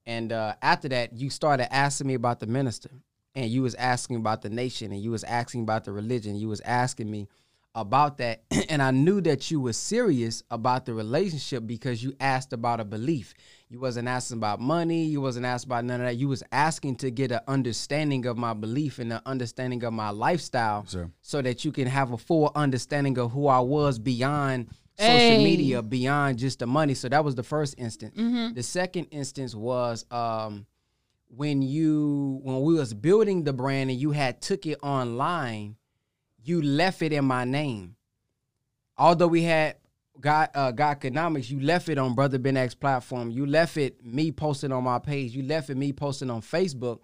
And uh, after that, you started asking me about the minister, and you was asking about the nation, and you was asking about the religion. You was asking me about that, and I knew that you were serious about the relationship because you asked about a belief. You wasn't asking about money. You wasn't asking about none of that. You was asking to get an understanding of my belief and an understanding of my lifestyle, so that you can have a full understanding of who I was beyond social Hey. media, beyond just the money. So that was the first instance. The second instance was um, when you when we was building the brand and you had took it online, you left it in my name. Although we had God uh God Economics, you left it on Brother Ben X platform. You left it me posting on my page. You left it me posting on Facebook.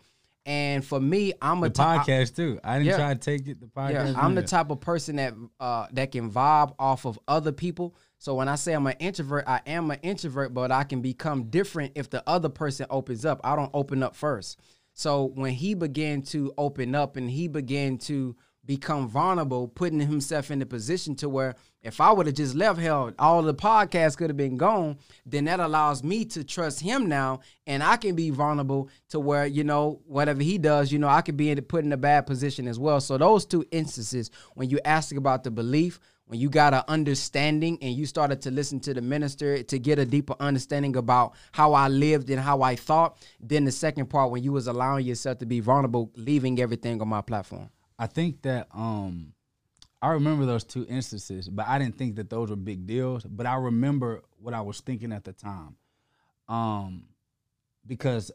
And for me, I'm a The t- podcast too. I didn't Yeah. try to take it. The podcast. yeah, I'm the type of person that uh that can vibe off of other people. So when I say I'm an introvert, I am an introvert, but I can become different if the other person opens up. I don't open up first. So when he began to open up and he began to become vulnerable, putting himself in the position to where if I would have just left hell, all the podcast could have been gone, then that allows me to trust him now and I can be vulnerable to where, you know, whatever he does, you know, I could be in, put in a bad position as well. So those two instances, when you ask about the belief, when you got an understanding and you started to listen to the minister to get a deeper understanding about how I lived and how I thought, then the second part when you was allowing yourself to be vulnerable, leaving everything on my platform. I think that um I remember those two instances, but I didn't think that those were big deals. But I remember what I was thinking at the time. Um because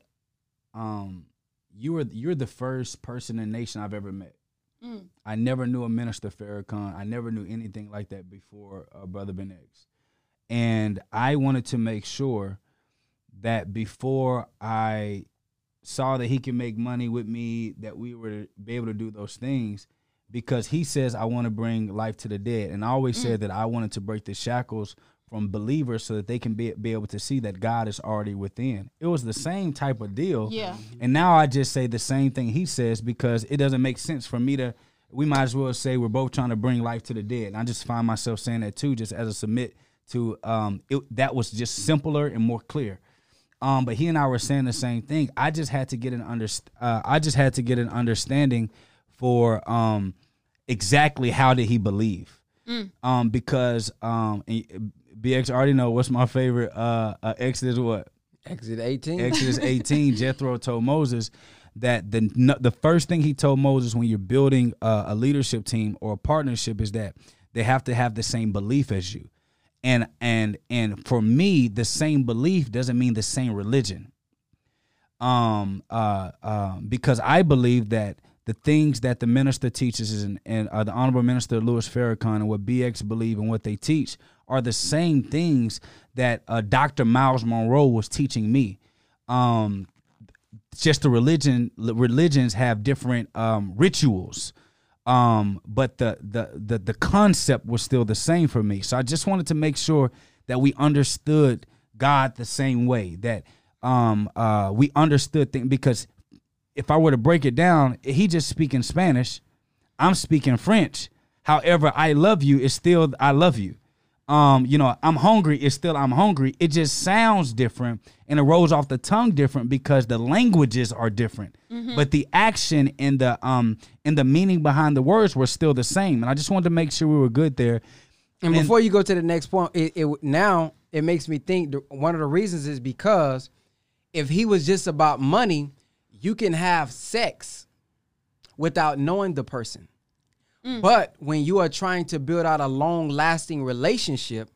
um you were you're the first person in the nation I've ever met. Mm. I never knew a minister Farrakhan. I never knew anything like that before uh, Brother Ben X. And I wanted to make sure that before I saw that he can make money with me, that we were to be able to do those things, because he says I want to bring life to the dead, and I always said that I wanted to break the shackles from believers so that they can be be able to see that God is already within. It was the same type of deal, Yeah. and now I just say the same thing he says because it doesn't make sense for me to. We might as well say we're both trying to bring life to the dead, and I just find myself saying that too, just as a submit to. Um, it, that was just simpler and more clear. Um, but he and I were saying the same thing. I just had to get an under, uh, I just had to get an understanding for um, exactly how did he believe. Um, because um, BX already know what's my favorite. Uh, uh, Exodus what? Exit 18. Exodus 18, Jethro told Moses that the no- the first thing he told Moses when you're building a, a leadership team or a partnership is that they have to have the same belief as you. And and and for me, the same belief doesn't mean the same religion. Um uh um because I believe that the things that the minister teaches and, and uh, the honorable minister Louis Farrakhan and what BX believe and what they teach are the same things that uh, Dr. Myles Munroe was teaching me. Um, just the religion religions have different um, rituals, um, but the, the the the concept was still the same for me. So I just wanted to make sure that we understood God the same way that um, uh, we understood things because if I were to break it down, he just speaking Spanish, I'm speaking French. However, I love you is still I love you. Um, you know, I'm hungry is still I'm hungry. It just sounds different and it rolls off the tongue different because the languages are different. But the action and the um and the meaning behind the words were still the same. And I just wanted to make sure we were good there. And And- before you go to the next point, it, it now it makes me think the, one of the reasons is because if he was just about money, you can have sex without knowing the person. Mm. But when you are trying to build out a long lasting relationship,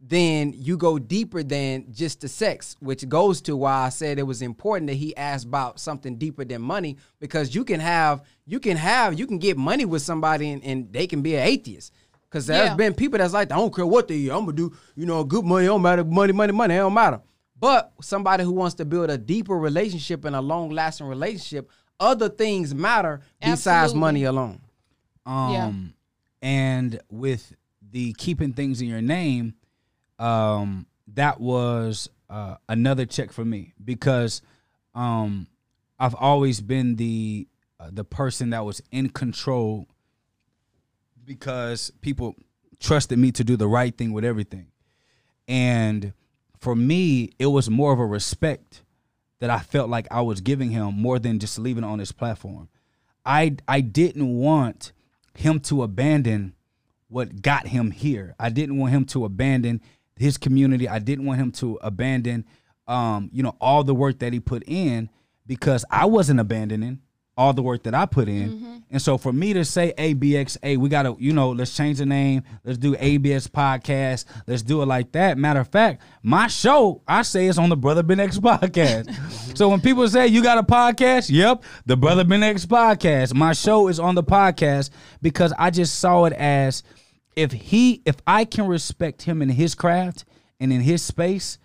then you go deeper than just the sex, which goes to why I said it was important that he asked about something deeper than money because you can have you can have you can get money with somebody and, and they can be an atheist. Cause there's Yeah. been people that's like, I don't care what they eat, I'm gonna do, you know, good money, don't matter, money, money, money, it don't matter. But somebody who wants to build a deeper relationship and a long lasting relationship, other things matter besides money alone. Um Yeah. and with the keeping things in your name, um, that was uh, another check for me because um, I've always been the uh, the person that was in control because people trusted me to do the right thing with everything. And for me, it was more of a respect that I felt like I was giving him more than just leaving on his platform. I I didn't want him to abandon what got him here. I didn't want him to abandon his community. I didn't want him to abandon um, you know, all the work that he put in because I wasn't abandoning all the work that I put in. Mm-hmm. And so for me to say ABX, hey, we gotta, you know, let's change the name. Let's do ABS podcast. Let's do it like that. Matter of fact, my show, I say it's on the Brother Ben X podcast. so when people say you got a podcast, yep, the Brother Ben X podcast. My show is on the podcast because I just saw it as if he, if I can respect him in his craft and in his space,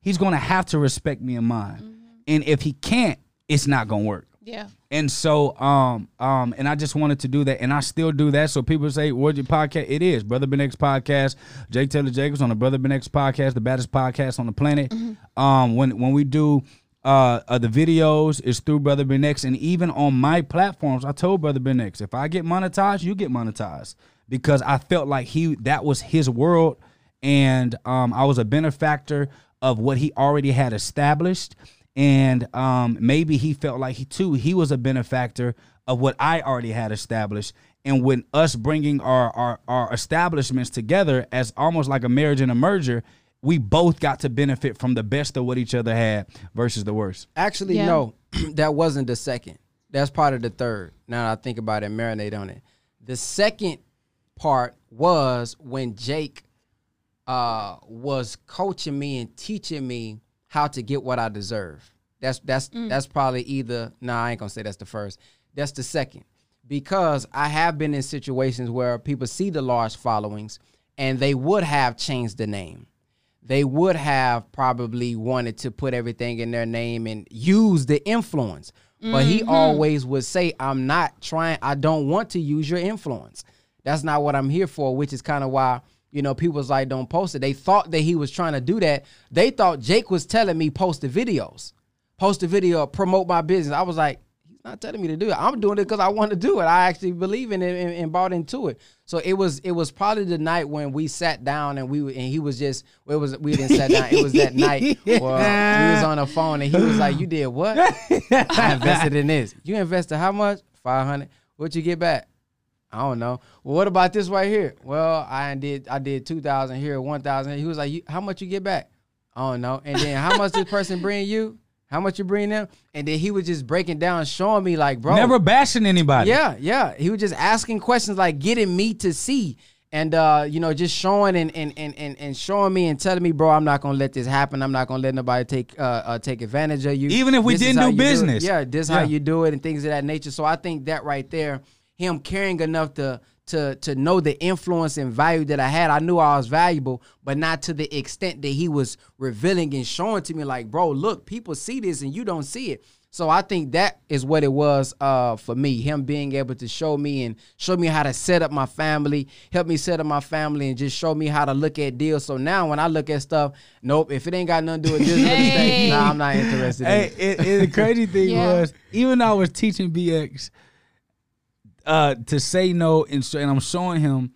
he's gonna have to respect me in mine. And if he can't, it's not gonna work. Yeah. And so, um, um, and I just wanted to do that, and I still do that. So people say, "What's your podcast?" It is Brother Ben X podcast. Jake Taylor Jacobs on the Brother Ben X podcast, the baddest podcast on the planet. Um, when when we do uh, uh the videos, it's through Brother Ben X, and even on my platforms, I told Brother Ben X, if I get monetized, you get monetized because I felt like he that was his world, and um, I was a benefactor of what he already had established and um, maybe he felt like he too he was a benefactor of what I already had established. And when us bringing our, our our establishments together as almost like a marriage and a merger, we both got to benefit from the best of what each other had versus the worst. Actually, Yeah. no, that wasn't the second. That's part of the third. Now that I think about it, marinate on it. The second part was when Jake uh, was coaching me and teaching me how to get what I deserve. That's that's mm. that's probably either. Nah, I ain't gonna say that's the first. That's the second because I have been in situations where people see the large followings and they would have changed the name they would have probably wanted to put everything in their name and use the influence. But he mm-hmm. always would say, I'm not trying, I don't want to use your influence. That's not what I'm here for, which is kind of why, you know, people was like, don't post it. They thought that he was trying to do that. They thought Jake was telling me post the videos, post the video, promote my business. I was like, he's not telling me to do it. I'm doing it because I want to do it. I actually believe in it and, and bought into it. So it was it was probably the night when we sat down and we and he was just it was we didn't sat down. It was that night where we was on the phone and he was like, "You did what? I invested in this. You invested how much? Five hundred. What you get back? I don't know. Well, what about this right here? Well, I did I did two thousand here, one thousand. He was like, you, "How much you get back?" I don't know. And then how much this person bring you? How much you bring them? And then he was just breaking down, showing me like, bro, Never bashing anybody. yeah, yeah. He was just asking questions like getting me to see. And uh, you know, just showing and and, and and and showing me and telling me, bro, I'm not gonna let this happen. I'm not gonna let nobody take uh, uh take advantage of you. Even if we This didn't do business. Yeah, this how Yeah. you do it and things of that nature. So I think that right there, him caring enough to to to know the influence and value that I had. I knew I was valuable, but not to the extent that he was revealing and showing to me like, bro, look, people see this and you don't see it. So I think that is what it was uh, for me. Him being able to show me and show me how to set up my family, help me set up my family, and just show me how to look at deals. So now when I look at stuff, nope, if it ain't got nothing to do with this real Hey. nah, I'm not interested. in it. it, it, the crazy thing Yeah. was, even though I was teaching BX uh, to say no, and, so, and I'm showing him,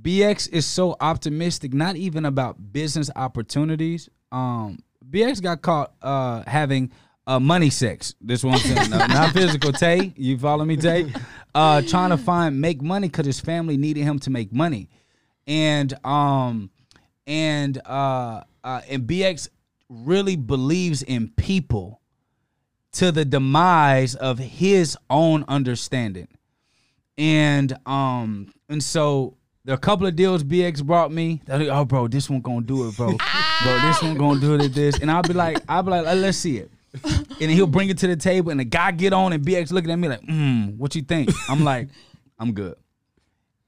BX is so optimistic, not even about business opportunities. Um, BX got caught uh, having uh, money sex. This one, no, not physical. Tay, you follow me, Tay? Uh, trying to find make money because his family needed him to make money, and um, and uh, uh, and BX really believes in people to the demise of his own understanding. And um and so there are a couple of deals BX brought me. Like, oh bro, this one gonna do it, bro. bro, this one gonna do it at this. And I'll be like, I'll be like, let's see it. And he'll bring it to the table and the guy get on and BX looking at me like, mm, what you think? I'm like, I'm good.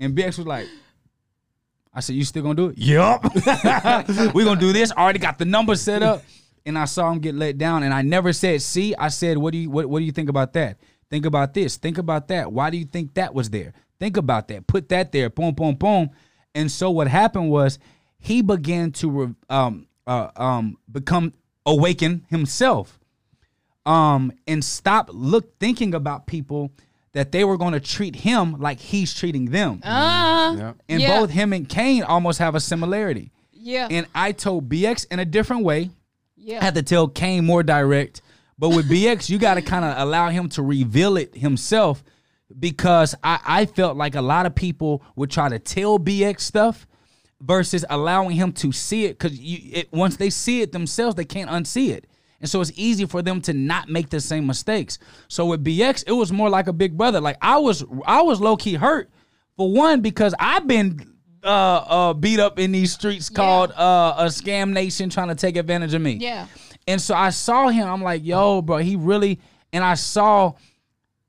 And BX was like, I said, you still gonna do it? Yup. we gonna do this. Already got the number set up. And I saw him get let down. And I never said, see, I said, what do you what, what do you think about that? Think about this. Think about that. Why do you think that was there? Think about that. Put that there. Boom, boom, boom. And so what happened was he began to um uh, um become awaken himself um and stop look thinking about people that they were going to treat him like he's treating them. Uh, Yeah. and yeah. both him and Kane almost have a similarity. yeah. And I told BX in a different way, Yeah. I had to tell Kane more direct. But with BX, you got to kind of allow him to reveal it himself because I, I felt like a lot of people would try to tell BX stuff versus allowing him to see it because it, once they see it themselves, they can't unsee it. And so it's easy for them to not make the same mistakes. So with BX, it was more like a big brother. Like I was I was low key hurt for one because I've been uh, uh, beat up in these streets called uh, a scam nation trying to take advantage of me. Yeah. And so I saw him. I'm like, yo, bro, he really. And I saw,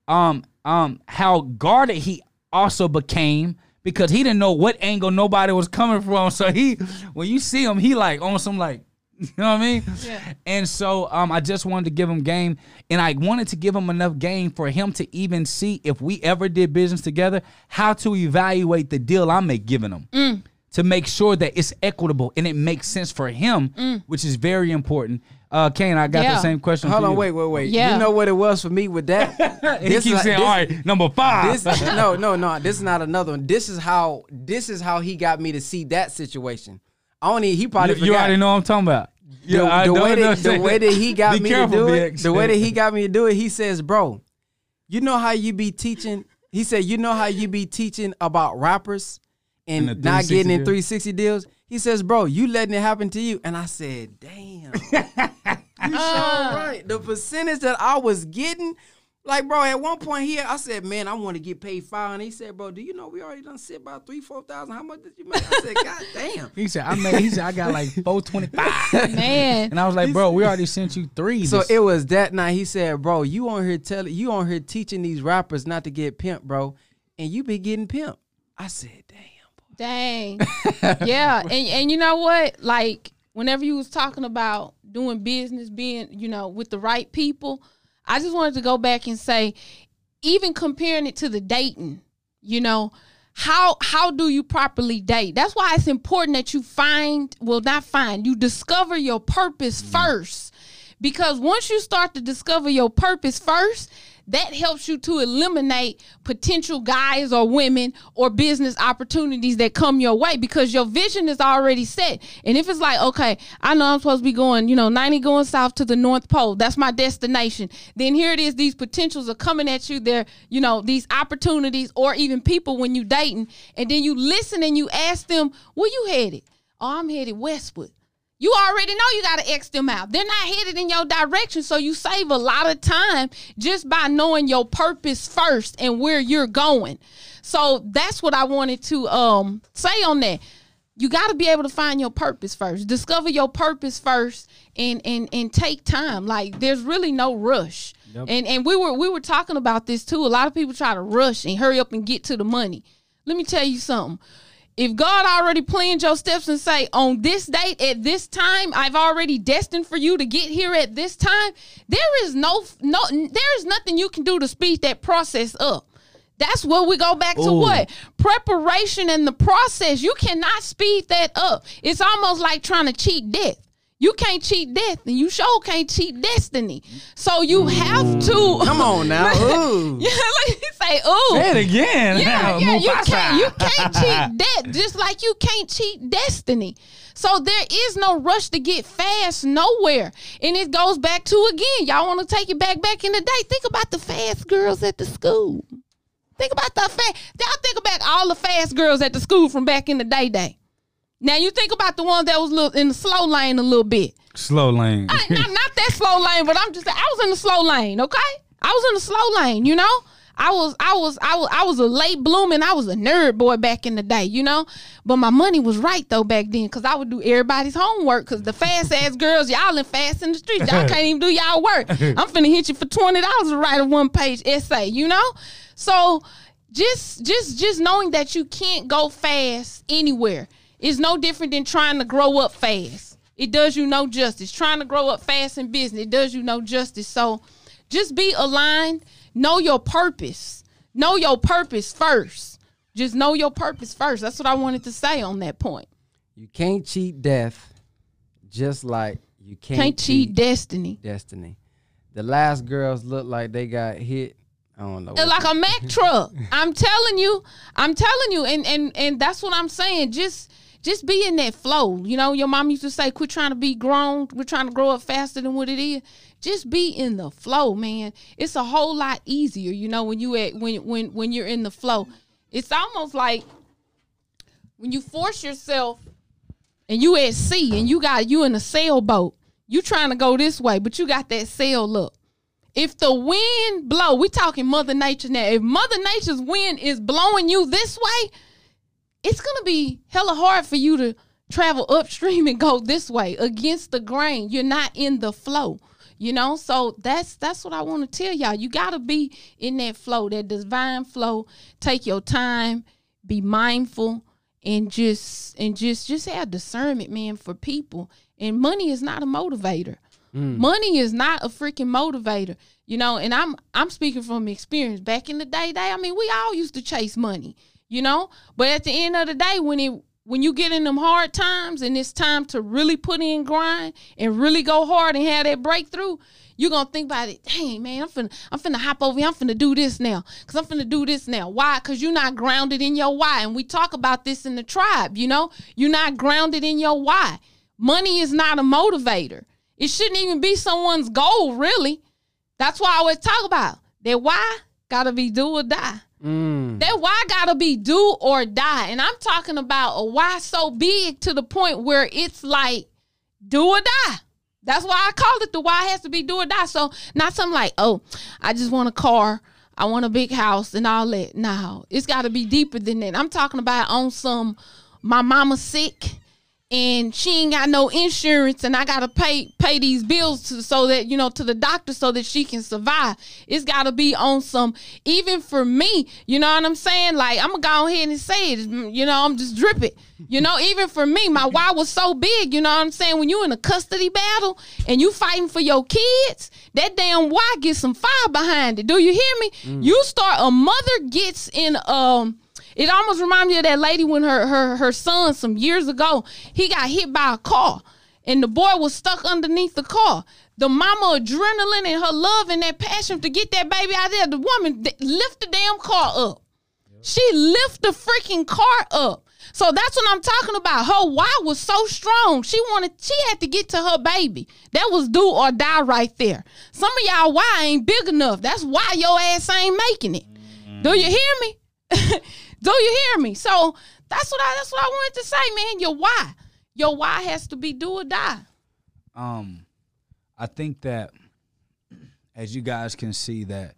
um, um, how guarded he also became because he didn't know what angle nobody was coming from. So he, when you see him, he like on some like, you know what I mean? Yeah. And so um, I just wanted to give him game, and I wanted to give him enough game for him to even see if we ever did business together, how to evaluate the deal I make giving him to make sure that it's equitable and it makes sense for him, which is very important. Uh, Kane, I got Yeah. the same question. Hold for on, you. wait, wait, wait. Yeah. You know what it was for me with that? He keeps is- saying, this- "All right, number five. This no, no, no. This is not another one. This is how this is how he got me to see that situation. I only he probably you, you already know what I'm talking about. the, Yeah, I the way that, the way that he got me careful, to do it, BX. the way that he got me to do it, he says, "Bro, you know how you be teaching." He said, "You know how you be teaching about rappers and And not getting 360 in deal? 360 deals." He says, "Bro, you letting it happen to you," and I said, "Damn, you sure right." The percentage that I was getting. Like, bro, at one point here, I said, man, I want to get paid five. And he said, bro, do you know we already done sit about three, four thousand? How much did you make? I said, God damn. He said, I made. He said, I got like four twenty five. Man. And I was like, bro, we already sent you three. So it was that night. He said, "Bro, you on here telling you on here teaching these rappers not to get pimp, bro, and you be getting pimp." I said, "Damn." Dang. yeah. And and you know what? Like whenever you was talking about doing business, being, you know, with the right people, I just wanted to go back and say, even comparing it to the dating, you know, how how do you properly date? That's why it's important that you find, well, not find, you discover your purpose mm-hmm. first. Because once you start to discover your purpose first, that helps you to eliminate potential guys or women or business opportunities that come your way because your vision is already set. And if it's like, okay, I know I'm supposed to be going, you know, 90 going south to the North Pole, that's my destination. Then here it is, these potentials are coming at you. They're, you know, these opportunities or even people when you dating, and then you listen and you ask them, where you headed? Oh, I'm headed westward. You already know you got to X them out. They're not headed in your direction. So you save a lot of time just by knowing your purpose first and where you're going. So that's what I wanted to um say on that. You got to be able to find your purpose first. Discover your purpose first and and and take time. Like there's really no rush. And and we were we were talking about this too. A lot of people try to rush and hurry up and get to the money. Let me tell you something if God already planned your steps and say on this date at this time, I've already destined for you to get here at this time, there is no no there is nothing you can do to speed that process up. That's where we go back to Ooh. what? Preparation and the process. You cannot speed that up. It's almost like trying to cheat death. You can't cheat death, and you sure can't cheat destiny. So you have to Come on now. Ooh. yeah, like you say, ooh. Say it again. Yeah, yeah, you can't you can't cheat death just like you can't cheat destiny. So there is no rush to get fast nowhere. And it goes back to again, y'all want to take it back back in the day. Think about the fast girls at the school. Think about the fast. Y'all think about all the fast girls at the school from back in the day day. Now you think about the ones that was little in the slow lane a little bit. Slow lane. I- not, not that slow lane, but I'm just I was in the slow lane, okay? I was in the slow lane, you know? I was I was I was I was a late blooming, I was a nerd boy back in the day, you know? But my money was right though back then cuz I would do everybody's homework cuz the fast ass girls, y'all in fast in the streets. Y'all can't even do y'all work. I'm finna hit you for $20 to write a one-page essay, you know? So just just just knowing that you can't go fast anywhere is no different than trying to grow up fast. It does you no justice. Trying to grow up fast in business, it does you no justice. So just be aligned, know your purpose. Know your purpose first. Just know your purpose first. That's what I wanted to say on that point. You can't cheat death, just like you can't, Can't cheat destiny. destiny. The last girls look like they got hit. I don't know. Like a Mack truck. I'm telling you, I'm telling you, and and and that's what I'm saying. Just just be in that flow. You know, your mom used to say, quit trying to be grown. We're trying to grow up faster than what it is. Just be in the flow, man. It's a whole lot easier, you know, when you at when when when you're in the flow. It's almost like when you force yourself and you at sea and you got you in a sailboat. You trying to go this way, but you got that sail up. If the wind blow, we talking Mother Nature now. If Mother Nature's wind is blowing you this way, it's gonna be hella hard for you to travel upstream and go this way against the grain. You're not in the flow. You know, so that's that's what I want to tell y'all. You gotta be in that flow, that divine flow. Take your time, be mindful, and just and just just have discernment, man, for people. And money is not a motivator. Mm. Money is not a freaking motivator, you know. And I'm I'm speaking from experience. Back in the day, day, I mean, we all used to chase money, you know. But at the end of the day, when it when you get in them hard times and it's time to really put in grind and really go hard and have that breakthrough, you're gonna think about it. Dang, man, I'm finna I'm finna hop over here. I'm finna do this now. Cause I'm finna do this now. Why? Cause you're not grounded in your why. And we talk about this in the tribe, you know? You're not grounded in your why. Money is not a motivator. It shouldn't even be someone's goal, really. That's why I always talk about that why gotta be do or die. Mm. That why gotta be do or die. And I'm talking about a why so big to the point where it's like do or die. That's why I call it the why has to be do or die. So not something like, oh, I just want a car, I want a big house and all that. No, it's gotta be deeper than that. I'm talking about on some my mama sick and she ain't got no insurance and I gotta pay pay these bills to, so that you know to the doctor so that she can survive. It's gotta be on some even for me, you know what I'm saying? Like I'm gonna go ahead and say it, you know, I'm just dripping. You know, even for me, my why was so big, you know what I'm saying? When you in a custody battle and you fighting for your kids, that damn why gets some fire behind it. Do you hear me? You start a mother gets in um it almost reminds me of that lady when her her her son some years ago he got hit by a car and the boy was stuck underneath the car. The mama adrenaline and her love and that passion to get that baby out there. The woman lift the damn car up. She lift the freaking car up. So that's what I'm talking about. Her why was so strong. She wanted, she had to get to her baby. That was do or die right there. Some of y'all why ain't big enough. That's why your ass ain't making it. Do you hear me? Do you hear me? So that's what I that's what I wanted to say, man. Your why. Your why has to be do or die. um i think that as you guys can see that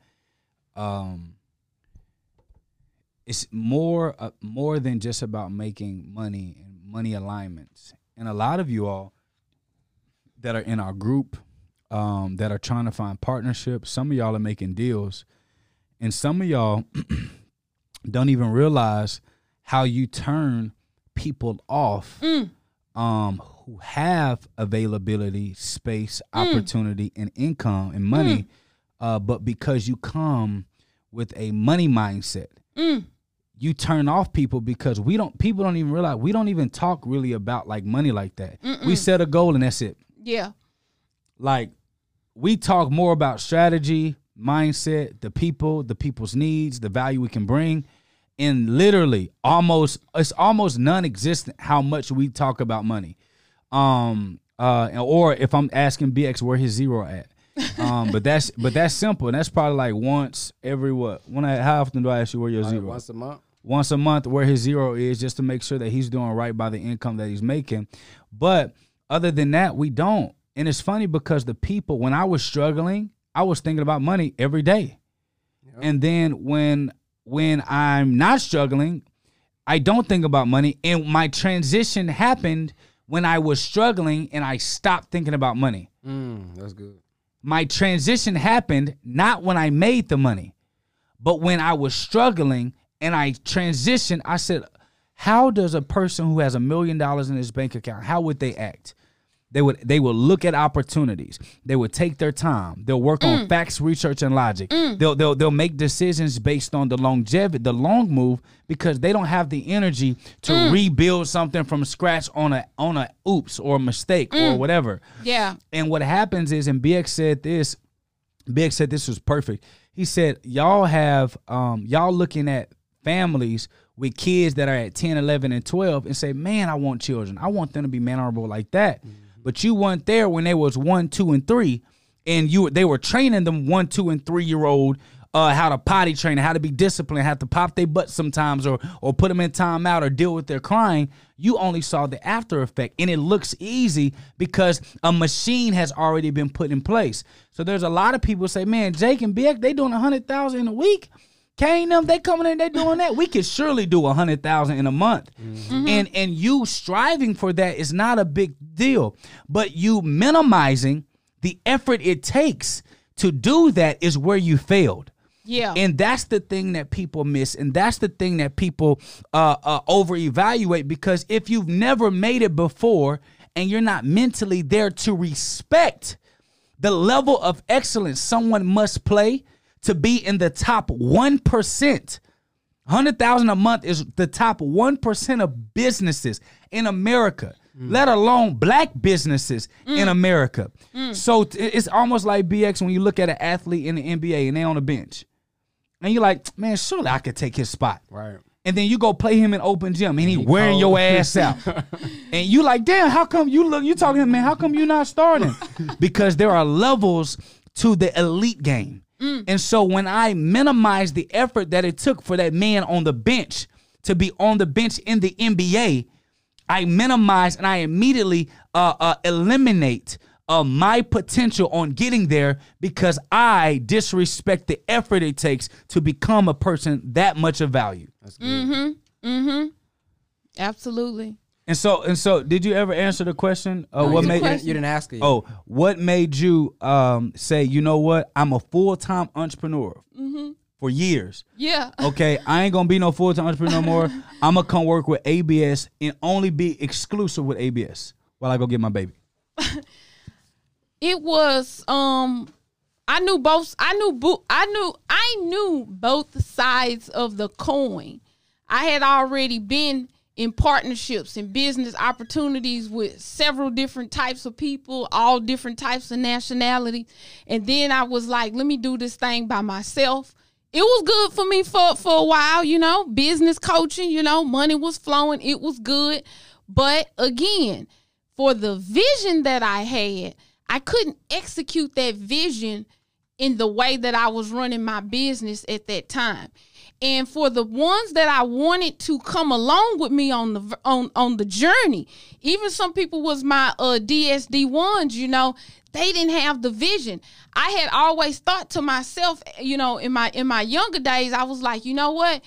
um it's more uh, more than just about making money and money alignments and a lot of you all that are in our group um that are trying to find partnerships some of y'all are making deals and some of y'all don't even realize how you turn people off um who have availability, space, opportunity, and income and money, uh, but because you come with a money mindset, you turn off people because we don't. People don't even realize we don't even talk really about like money like that. We set a goal and that's it. Yeah. Like we talk more about strategy, mindset, the people, the people's needs, the value we can bring. And literally almost it's almost non-existent how much we talk about money. Um uh or if I'm asking BX where his zero at. Um but that's but that's simple. And that's probably like once every what? When I, how often do I ask you where your Like zero? once a month. once a month where his zero is just to make sure that he's doing right by the income that he's making. But other than that, we don't. And it's funny because the people, when I was struggling, I was thinking about money every day. And then when when I'm not struggling, I don't think about money. And my transition happened when I was struggling and I stopped thinking about money Mm, that's good. my transition happened not when I made the money, but when I was struggling and I transitioned. I said, "How does a person who has a million dollars in his bank account? How would they act?" They would they would look at opportunities. They would take their time. They'll work on mm. facts, research, and logic. Mm. They'll they'll they'll make decisions based on the longevity, the long move, because they don't have the energy to mm. rebuild something from scratch on a on a oops or a mistake or whatever. Yeah. And what happens is, and BX said this, BX said this was perfect. He said, Y'all have um y'all looking at families with kids that are at 10, 11, and 12 and say, man, I want children. I want them to be mannerable like that. But you weren't there when they was one, two, and three, and you they were training them one, two, and three year old uh, how to potty train, how to be disciplined, how to pop their butt sometimes, or or put them in timeout, or deal with their crying. You only saw the after effect, and it looks easy because a machine has already been put in place. So there's a lot of people say, "Man, Jake and BX, they doing a hundred thousand a week." Them, they coming in, they doing that. We could surely do a hundred thousand in a month, and and you striving for that is not a big deal, but you minimizing the effort it takes to do that is where you failed. Yeah. And that's the thing that people miss, and that's the thing that people uh, uh, over evaluate because if you've never made it before and you're not mentally there to respect the level of excellence someone must play to be in the top one percent. Hundred thousand a month is the top one percent of businesses in America, let alone black businesses in America. So t- it's almost like BX when you look at an athlete in the NBA and they on the bench, and you're like, man, surely I could take his spot. Right. And then you go play him in open gym and he, wearing your ass out. and you like, damn, how come you look, you talking man, how come you not starting? because there are levels to the elite game. And so when I minimize the effort that it took for that man on the bench to be on the bench in the NBA, I minimize and I immediately uh, uh, eliminate uh, my potential on getting there because I disrespect the effort it takes to become a person that much of value. That's good. Absolutely. And so, and so, did you ever answer the question? Uh, what it's made You didn't, you didn't ask it. yet. oh, what made you um, say, you know what? I'm a full time entrepreneur for years. Yeah. Okay, I ain't gonna be no full time entrepreneur no more. I'm gonna come work with ABS and only be exclusive with ABS while I go get my baby. it was um I knew both I knew bo- I knew I knew both sides of the coin. I had already been in partnerships and business opportunities with several different types of people, all different types of nationality. And then I was like, let me do this thing by myself. It was good for me for for a while, you know, business coaching, you know, money was flowing, it was good. But again, for the vision that I had, I couldn't execute that vision in the way that I was running my business at that time. And for the ones that I wanted to come along with me on the on on the journey, even some people was my uh DSD ones, you know, they didn't have the vision. I had always thought to myself, you know, in my in my younger days, I was like, you know what?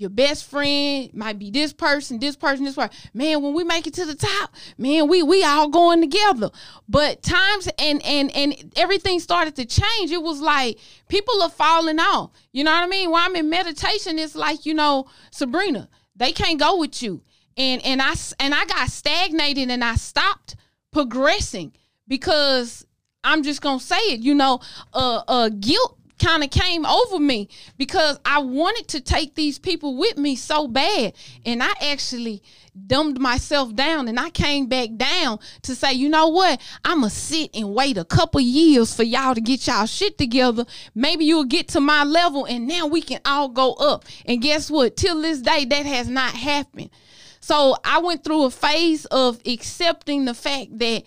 Your best friend might be this person, this person, this person. Man, when we make it to the top, man, we we all going together. But times and and and everything started to change. It was like people are falling off. You know what I mean? While I'm in meditation, it's like you know, Sabrina, they can't go with you. And and I and I got stagnated and I stopped progressing because I'm just gonna say it. You know, uh, uh, guilt kind of came over me because I wanted to take these people with me so bad, and I actually dumbed myself down and I came back down to say, you know what? I'ma sit and wait a couple years for y'all to get y'all shit together. Maybe you'll get to my level and now we can all go up. And guess what? Till this day, that has not happened. So I went through a phase of accepting the fact that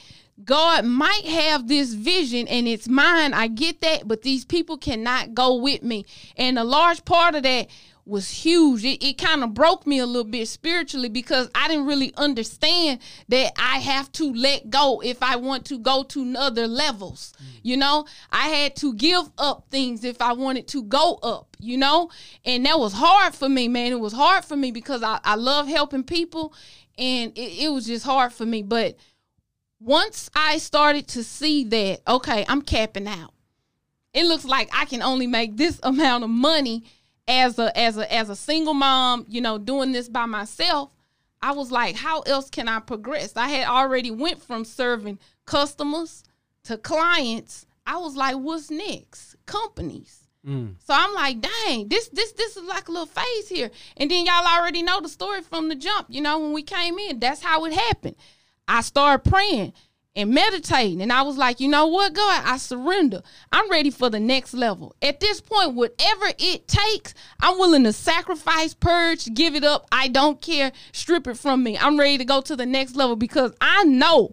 God might have this vision and it's mine. I get that, but these people cannot go with me. And a large part of that was huge. It, it kind of broke me a little bit spiritually because I didn't really understand that I have to let go if I want to go to other levels. Mm. You know, I had to give up things if I wanted to go up, you know, and that was hard for me, man. It was hard for me because I, I love helping people and it, it was just hard for me. But once I started to see that, okay, I'm capping out. It looks like I can only make this amount of money as a as a as a single mom, you know, doing this by myself. I was like, how else can I progress? I had already went from serving customers to clients. I was like, what's next? Companies. Mm. So I'm like, dang, this this this is like a little phase here. And then y'all already know the story from the jump. You know, when we came in, that's how it happened. I started praying. and meditating. And I was like, you know what, God, I surrender. I'm ready for the next level. At this point, whatever it takes, I'm willing to sacrifice, purge, give it up. I don't care. Strip it from me. I'm ready to go to the next level because I know.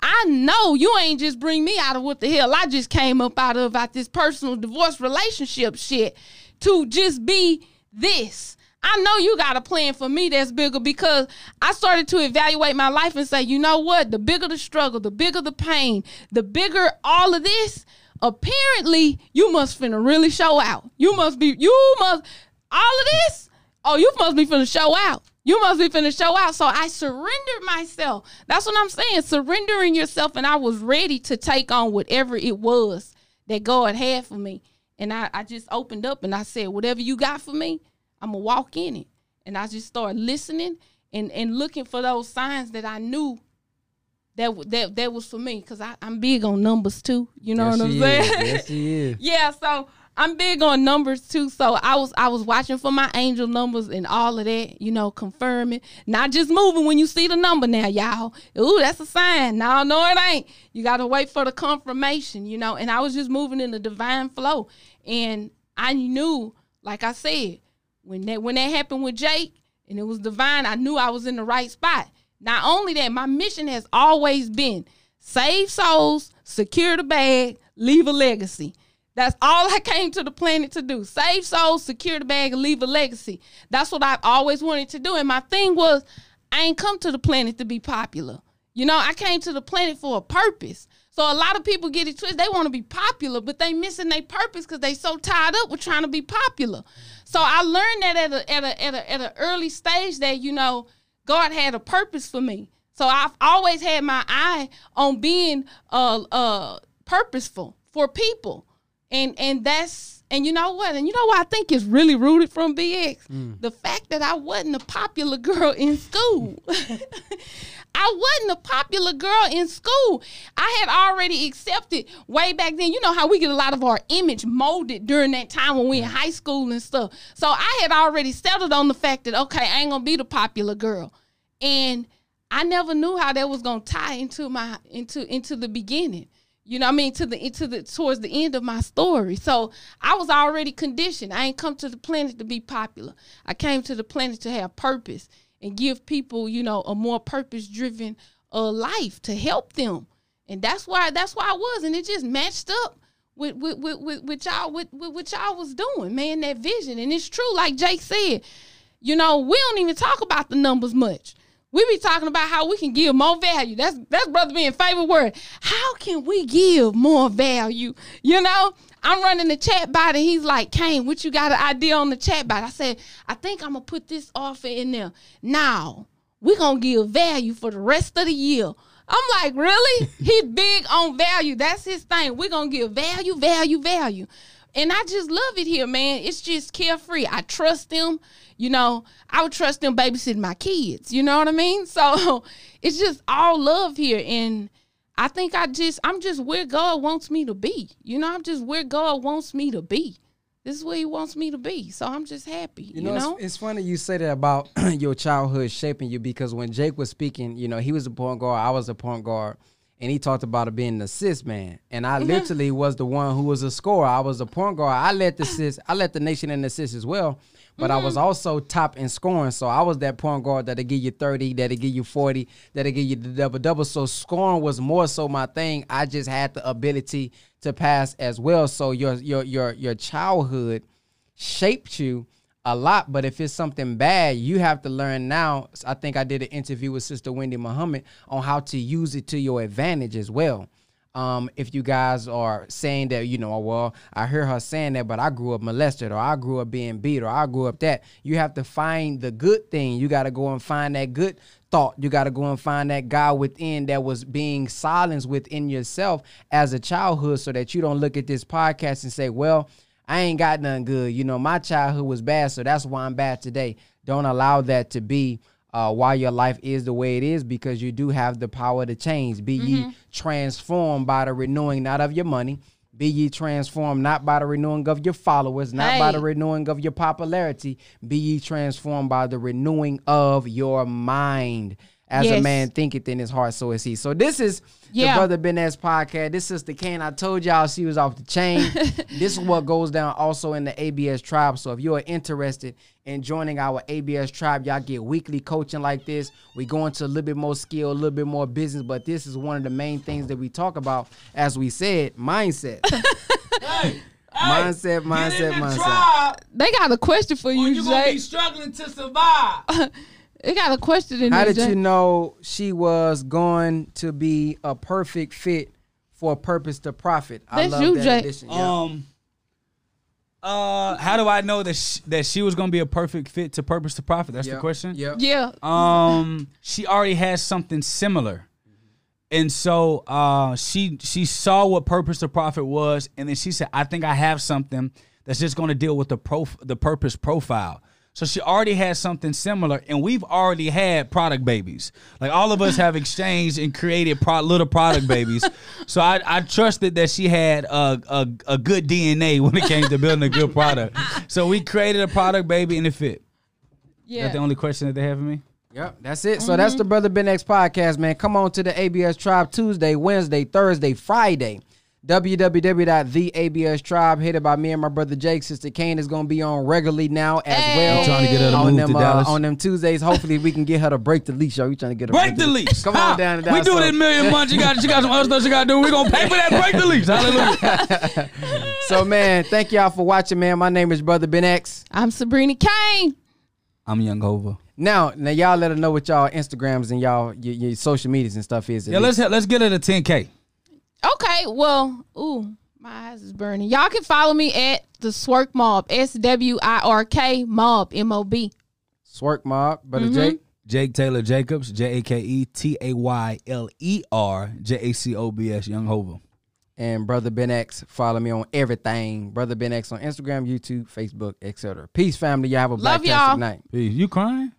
I know you ain't just bring me out of what the hell I just came up out of out this personal divorce relationship shit to just be this. I know you got a plan for me that's bigger because I started to evaluate my life and say, you know what? The bigger the struggle, the bigger the pain, the bigger all of this, apparently you must finna really show out. You must be, you must, all of this, oh, you must be finna show out. You must be finna show out. So I surrendered myself. That's what I'm saying. Surrendering yourself. And I was ready to take on whatever it was that God had for me. And I, I just opened up and I said, whatever you got for me, I'm gonna walk in it. And I just started listening and and looking for those signs that I knew that that that was for me because I'm big on numbers too. You know yes, what I'm saying? Yes, he is. yeah. So I'm big on numbers too. So I was I was watching for my angel numbers and all of that. You know, confirming, not just moving when you see the number now, y'all. Ooh, that's a sign. No, no, it ain't. You got to wait for the confirmation. You know, and I was just moving in the divine flow, and I knew, like I said when that when that happened with Jake and it was divine, I knew I was in the right spot. Not only that, my mission has always been save souls, secure the bag, leave a legacy. That's all I came to the planet to do. Save souls, secure the bag, and leave a legacy. That's what I've always wanted to do. And my thing was, I ain't come to the planet to be popular. You know, I came to the planet for a purpose. So a lot of people get it twisted. They want to be popular, but they missing their purpose because they so tied up with trying to be popular. So I learned that at a at a at a at an early stage that you know God had a purpose for me. So I've always had my eye on being uh uh purposeful for people, and and that's and you know what? And you know what I think is really rooted from BX? Mm. The fact that I wasn't a popular girl in school. I wasn't a popular girl in school. I had already accepted way back then. You know how we get a lot of our image molded during that time when we in high school and stuff. So I had already settled on the fact that okay, I ain't gonna be the popular girl. And I never knew how that was gonna tie into my into into the beginning. You know I mean? To the into the towards the end of my story. So I was already conditioned. I ain't come to the planet to be popular. I came to the planet to have purpose and give people, you know, a more purpose driven uh, life to help them. And that's why that's why I was. And it just matched up with with with, with, with y'all with, with what y'all was doing, man, that vision. And it's true, like Jake said, you know, we don't even talk about the numbers much. We be talking about how we can give more value. That's that's brother being favorite word. How can we give more value? You know, I'm running the chat bot and he's like, Kane, what you got an idea on the chat bot? I said, I think I'm gonna put this offer in there. Now, we're gonna give value for the rest of the year. I'm like, really? He's big on value. That's his thing. We're gonna give value, value, value. And I just love it here, man. It's just carefree. I trust them. You know, I would trust them babysitting my kids. You know what I mean? So it's just all love here. And I think I just I'm just where God wants me to be. You know, I'm just where God wants me to be. This is where He wants me to be. So I'm just happy. You, you know, know? It's, it's, funny you say that about your childhood shaping you because when Jake was speaking, you know, he was a point guard, I was a point guard, and he talked about it being an assist man. And I mm-hmm. literally was the one who was a scorer. I was a point guard. I let the assist. I let the nation in assist as well but mm-hmm. I was mm-hmm. also top in scoring. So I was that point guard that'll give you 30, that'll give you 40, that'll give you the double double. So scoring was more so my thing. I just had the ability to pass as well. So your your your your childhood shaped you a lot, but if it's something bad, you have to learn now. I think I did an interview with Sister Wendy Muhammad on how to use it to your advantage as well um, if you guys are saying that, you know, oh, well, I hear her saying that, but I grew up molested or I grew up being beat or I grew up that. You have to find the good thing. You got to go and find that good thought. You got to go and find that God within that was being silenced within yourself as a childhood so that you don't look at this podcast and say, well, I ain't got nothing good. You know, my childhood was bad, so that's why I'm bad today. Don't allow that to be uh, why your life is the way it is because you do have the power to change. Be mm-hmm. ye transformed by the renewing not of your money. Be ye transformed not by the renewing of your followers, not hey. by the renewing of your popularity. Be ye transformed by the renewing of your mind. As a man thinketh in his heart, so is he. So this is Yeah. the Brother Ben X podcast. This is the Kane. I told y'all she was off the chain. this is what goes down also in the ABS tribe. So if you are interested in joining our ABS tribe, y'all get weekly coaching like this. We go into a little bit more skill, a little bit more business, but this is one of the main things that we talk about. As we said, mindset. Hey, Mindset, mindset, the mindset. tribe, They got a question for or you, you gonna Jay. be struggling to survive. They got a question in How there, did you know she was going to be a perfect fit for purpose to profit? I That's love you, that Jay. addition. Yeah. Um. Uh, how do I know that sh- that she was gonna be a perfect fit to purpose to profit? That's the question. Yeah. Yeah. Um, she already has something similar, and so uh, she she saw what purpose to profit was, and then she said, "I think I have something that's just going to deal with the prof- the purpose profile." So she already has something similar, and we've already had product babies. Like all of us have exchanged and created pro- little product babies. So I, I trusted that she had a, a a good DNA when it came to building a good product. So we created a product baby, and it fit. Yeah. That's the only question that they have for me. Yep, that's it. So mm-hmm. that's the Brother Ben X podcast, man. Come on to the ABS Tribe Tuesday, Wednesday, Thursday, Friday. www.theabs tribe headed by me and my brother Jake. Sister Kane is gonna be on regularly now as Hey. well. I'm trying to get her to on move them to uh, Dallas. on them Tuesdays. Hopefully we can get her to break the leash. Yo, we trying to get her to Break the leash. Come on down to We Dallas. do So- it in a million months. You got, you got some other stuff you got to do. We're going to pay for that. Break the leash. Hallelujah. So man, thank y'all for watching, man. My name is Brother Ben X. I'm Sabrina Kane. I'm Young Hova. Now, now y'all let us know what y'all Instagrams and y'all your, your social medias and stuff is. Yeah, let's let's get it to 10K. Okay, well, ooh, my eyes is burning. Y'all can follow me at the Swirk Mob. S W I R K Mob M O B. Swirk Mob, Brother Mm-hmm. Jake. Jake Tayler Jacobs, J A K E T A Y L E R J A C O B S, Young Hova. and Brother Ben X. Follow me on everything. Brother Ben X on Instagram, YouTube, Facebook, etc. Peace, family. Y'all have a Love fantastic y'all. night. Peace. You crying?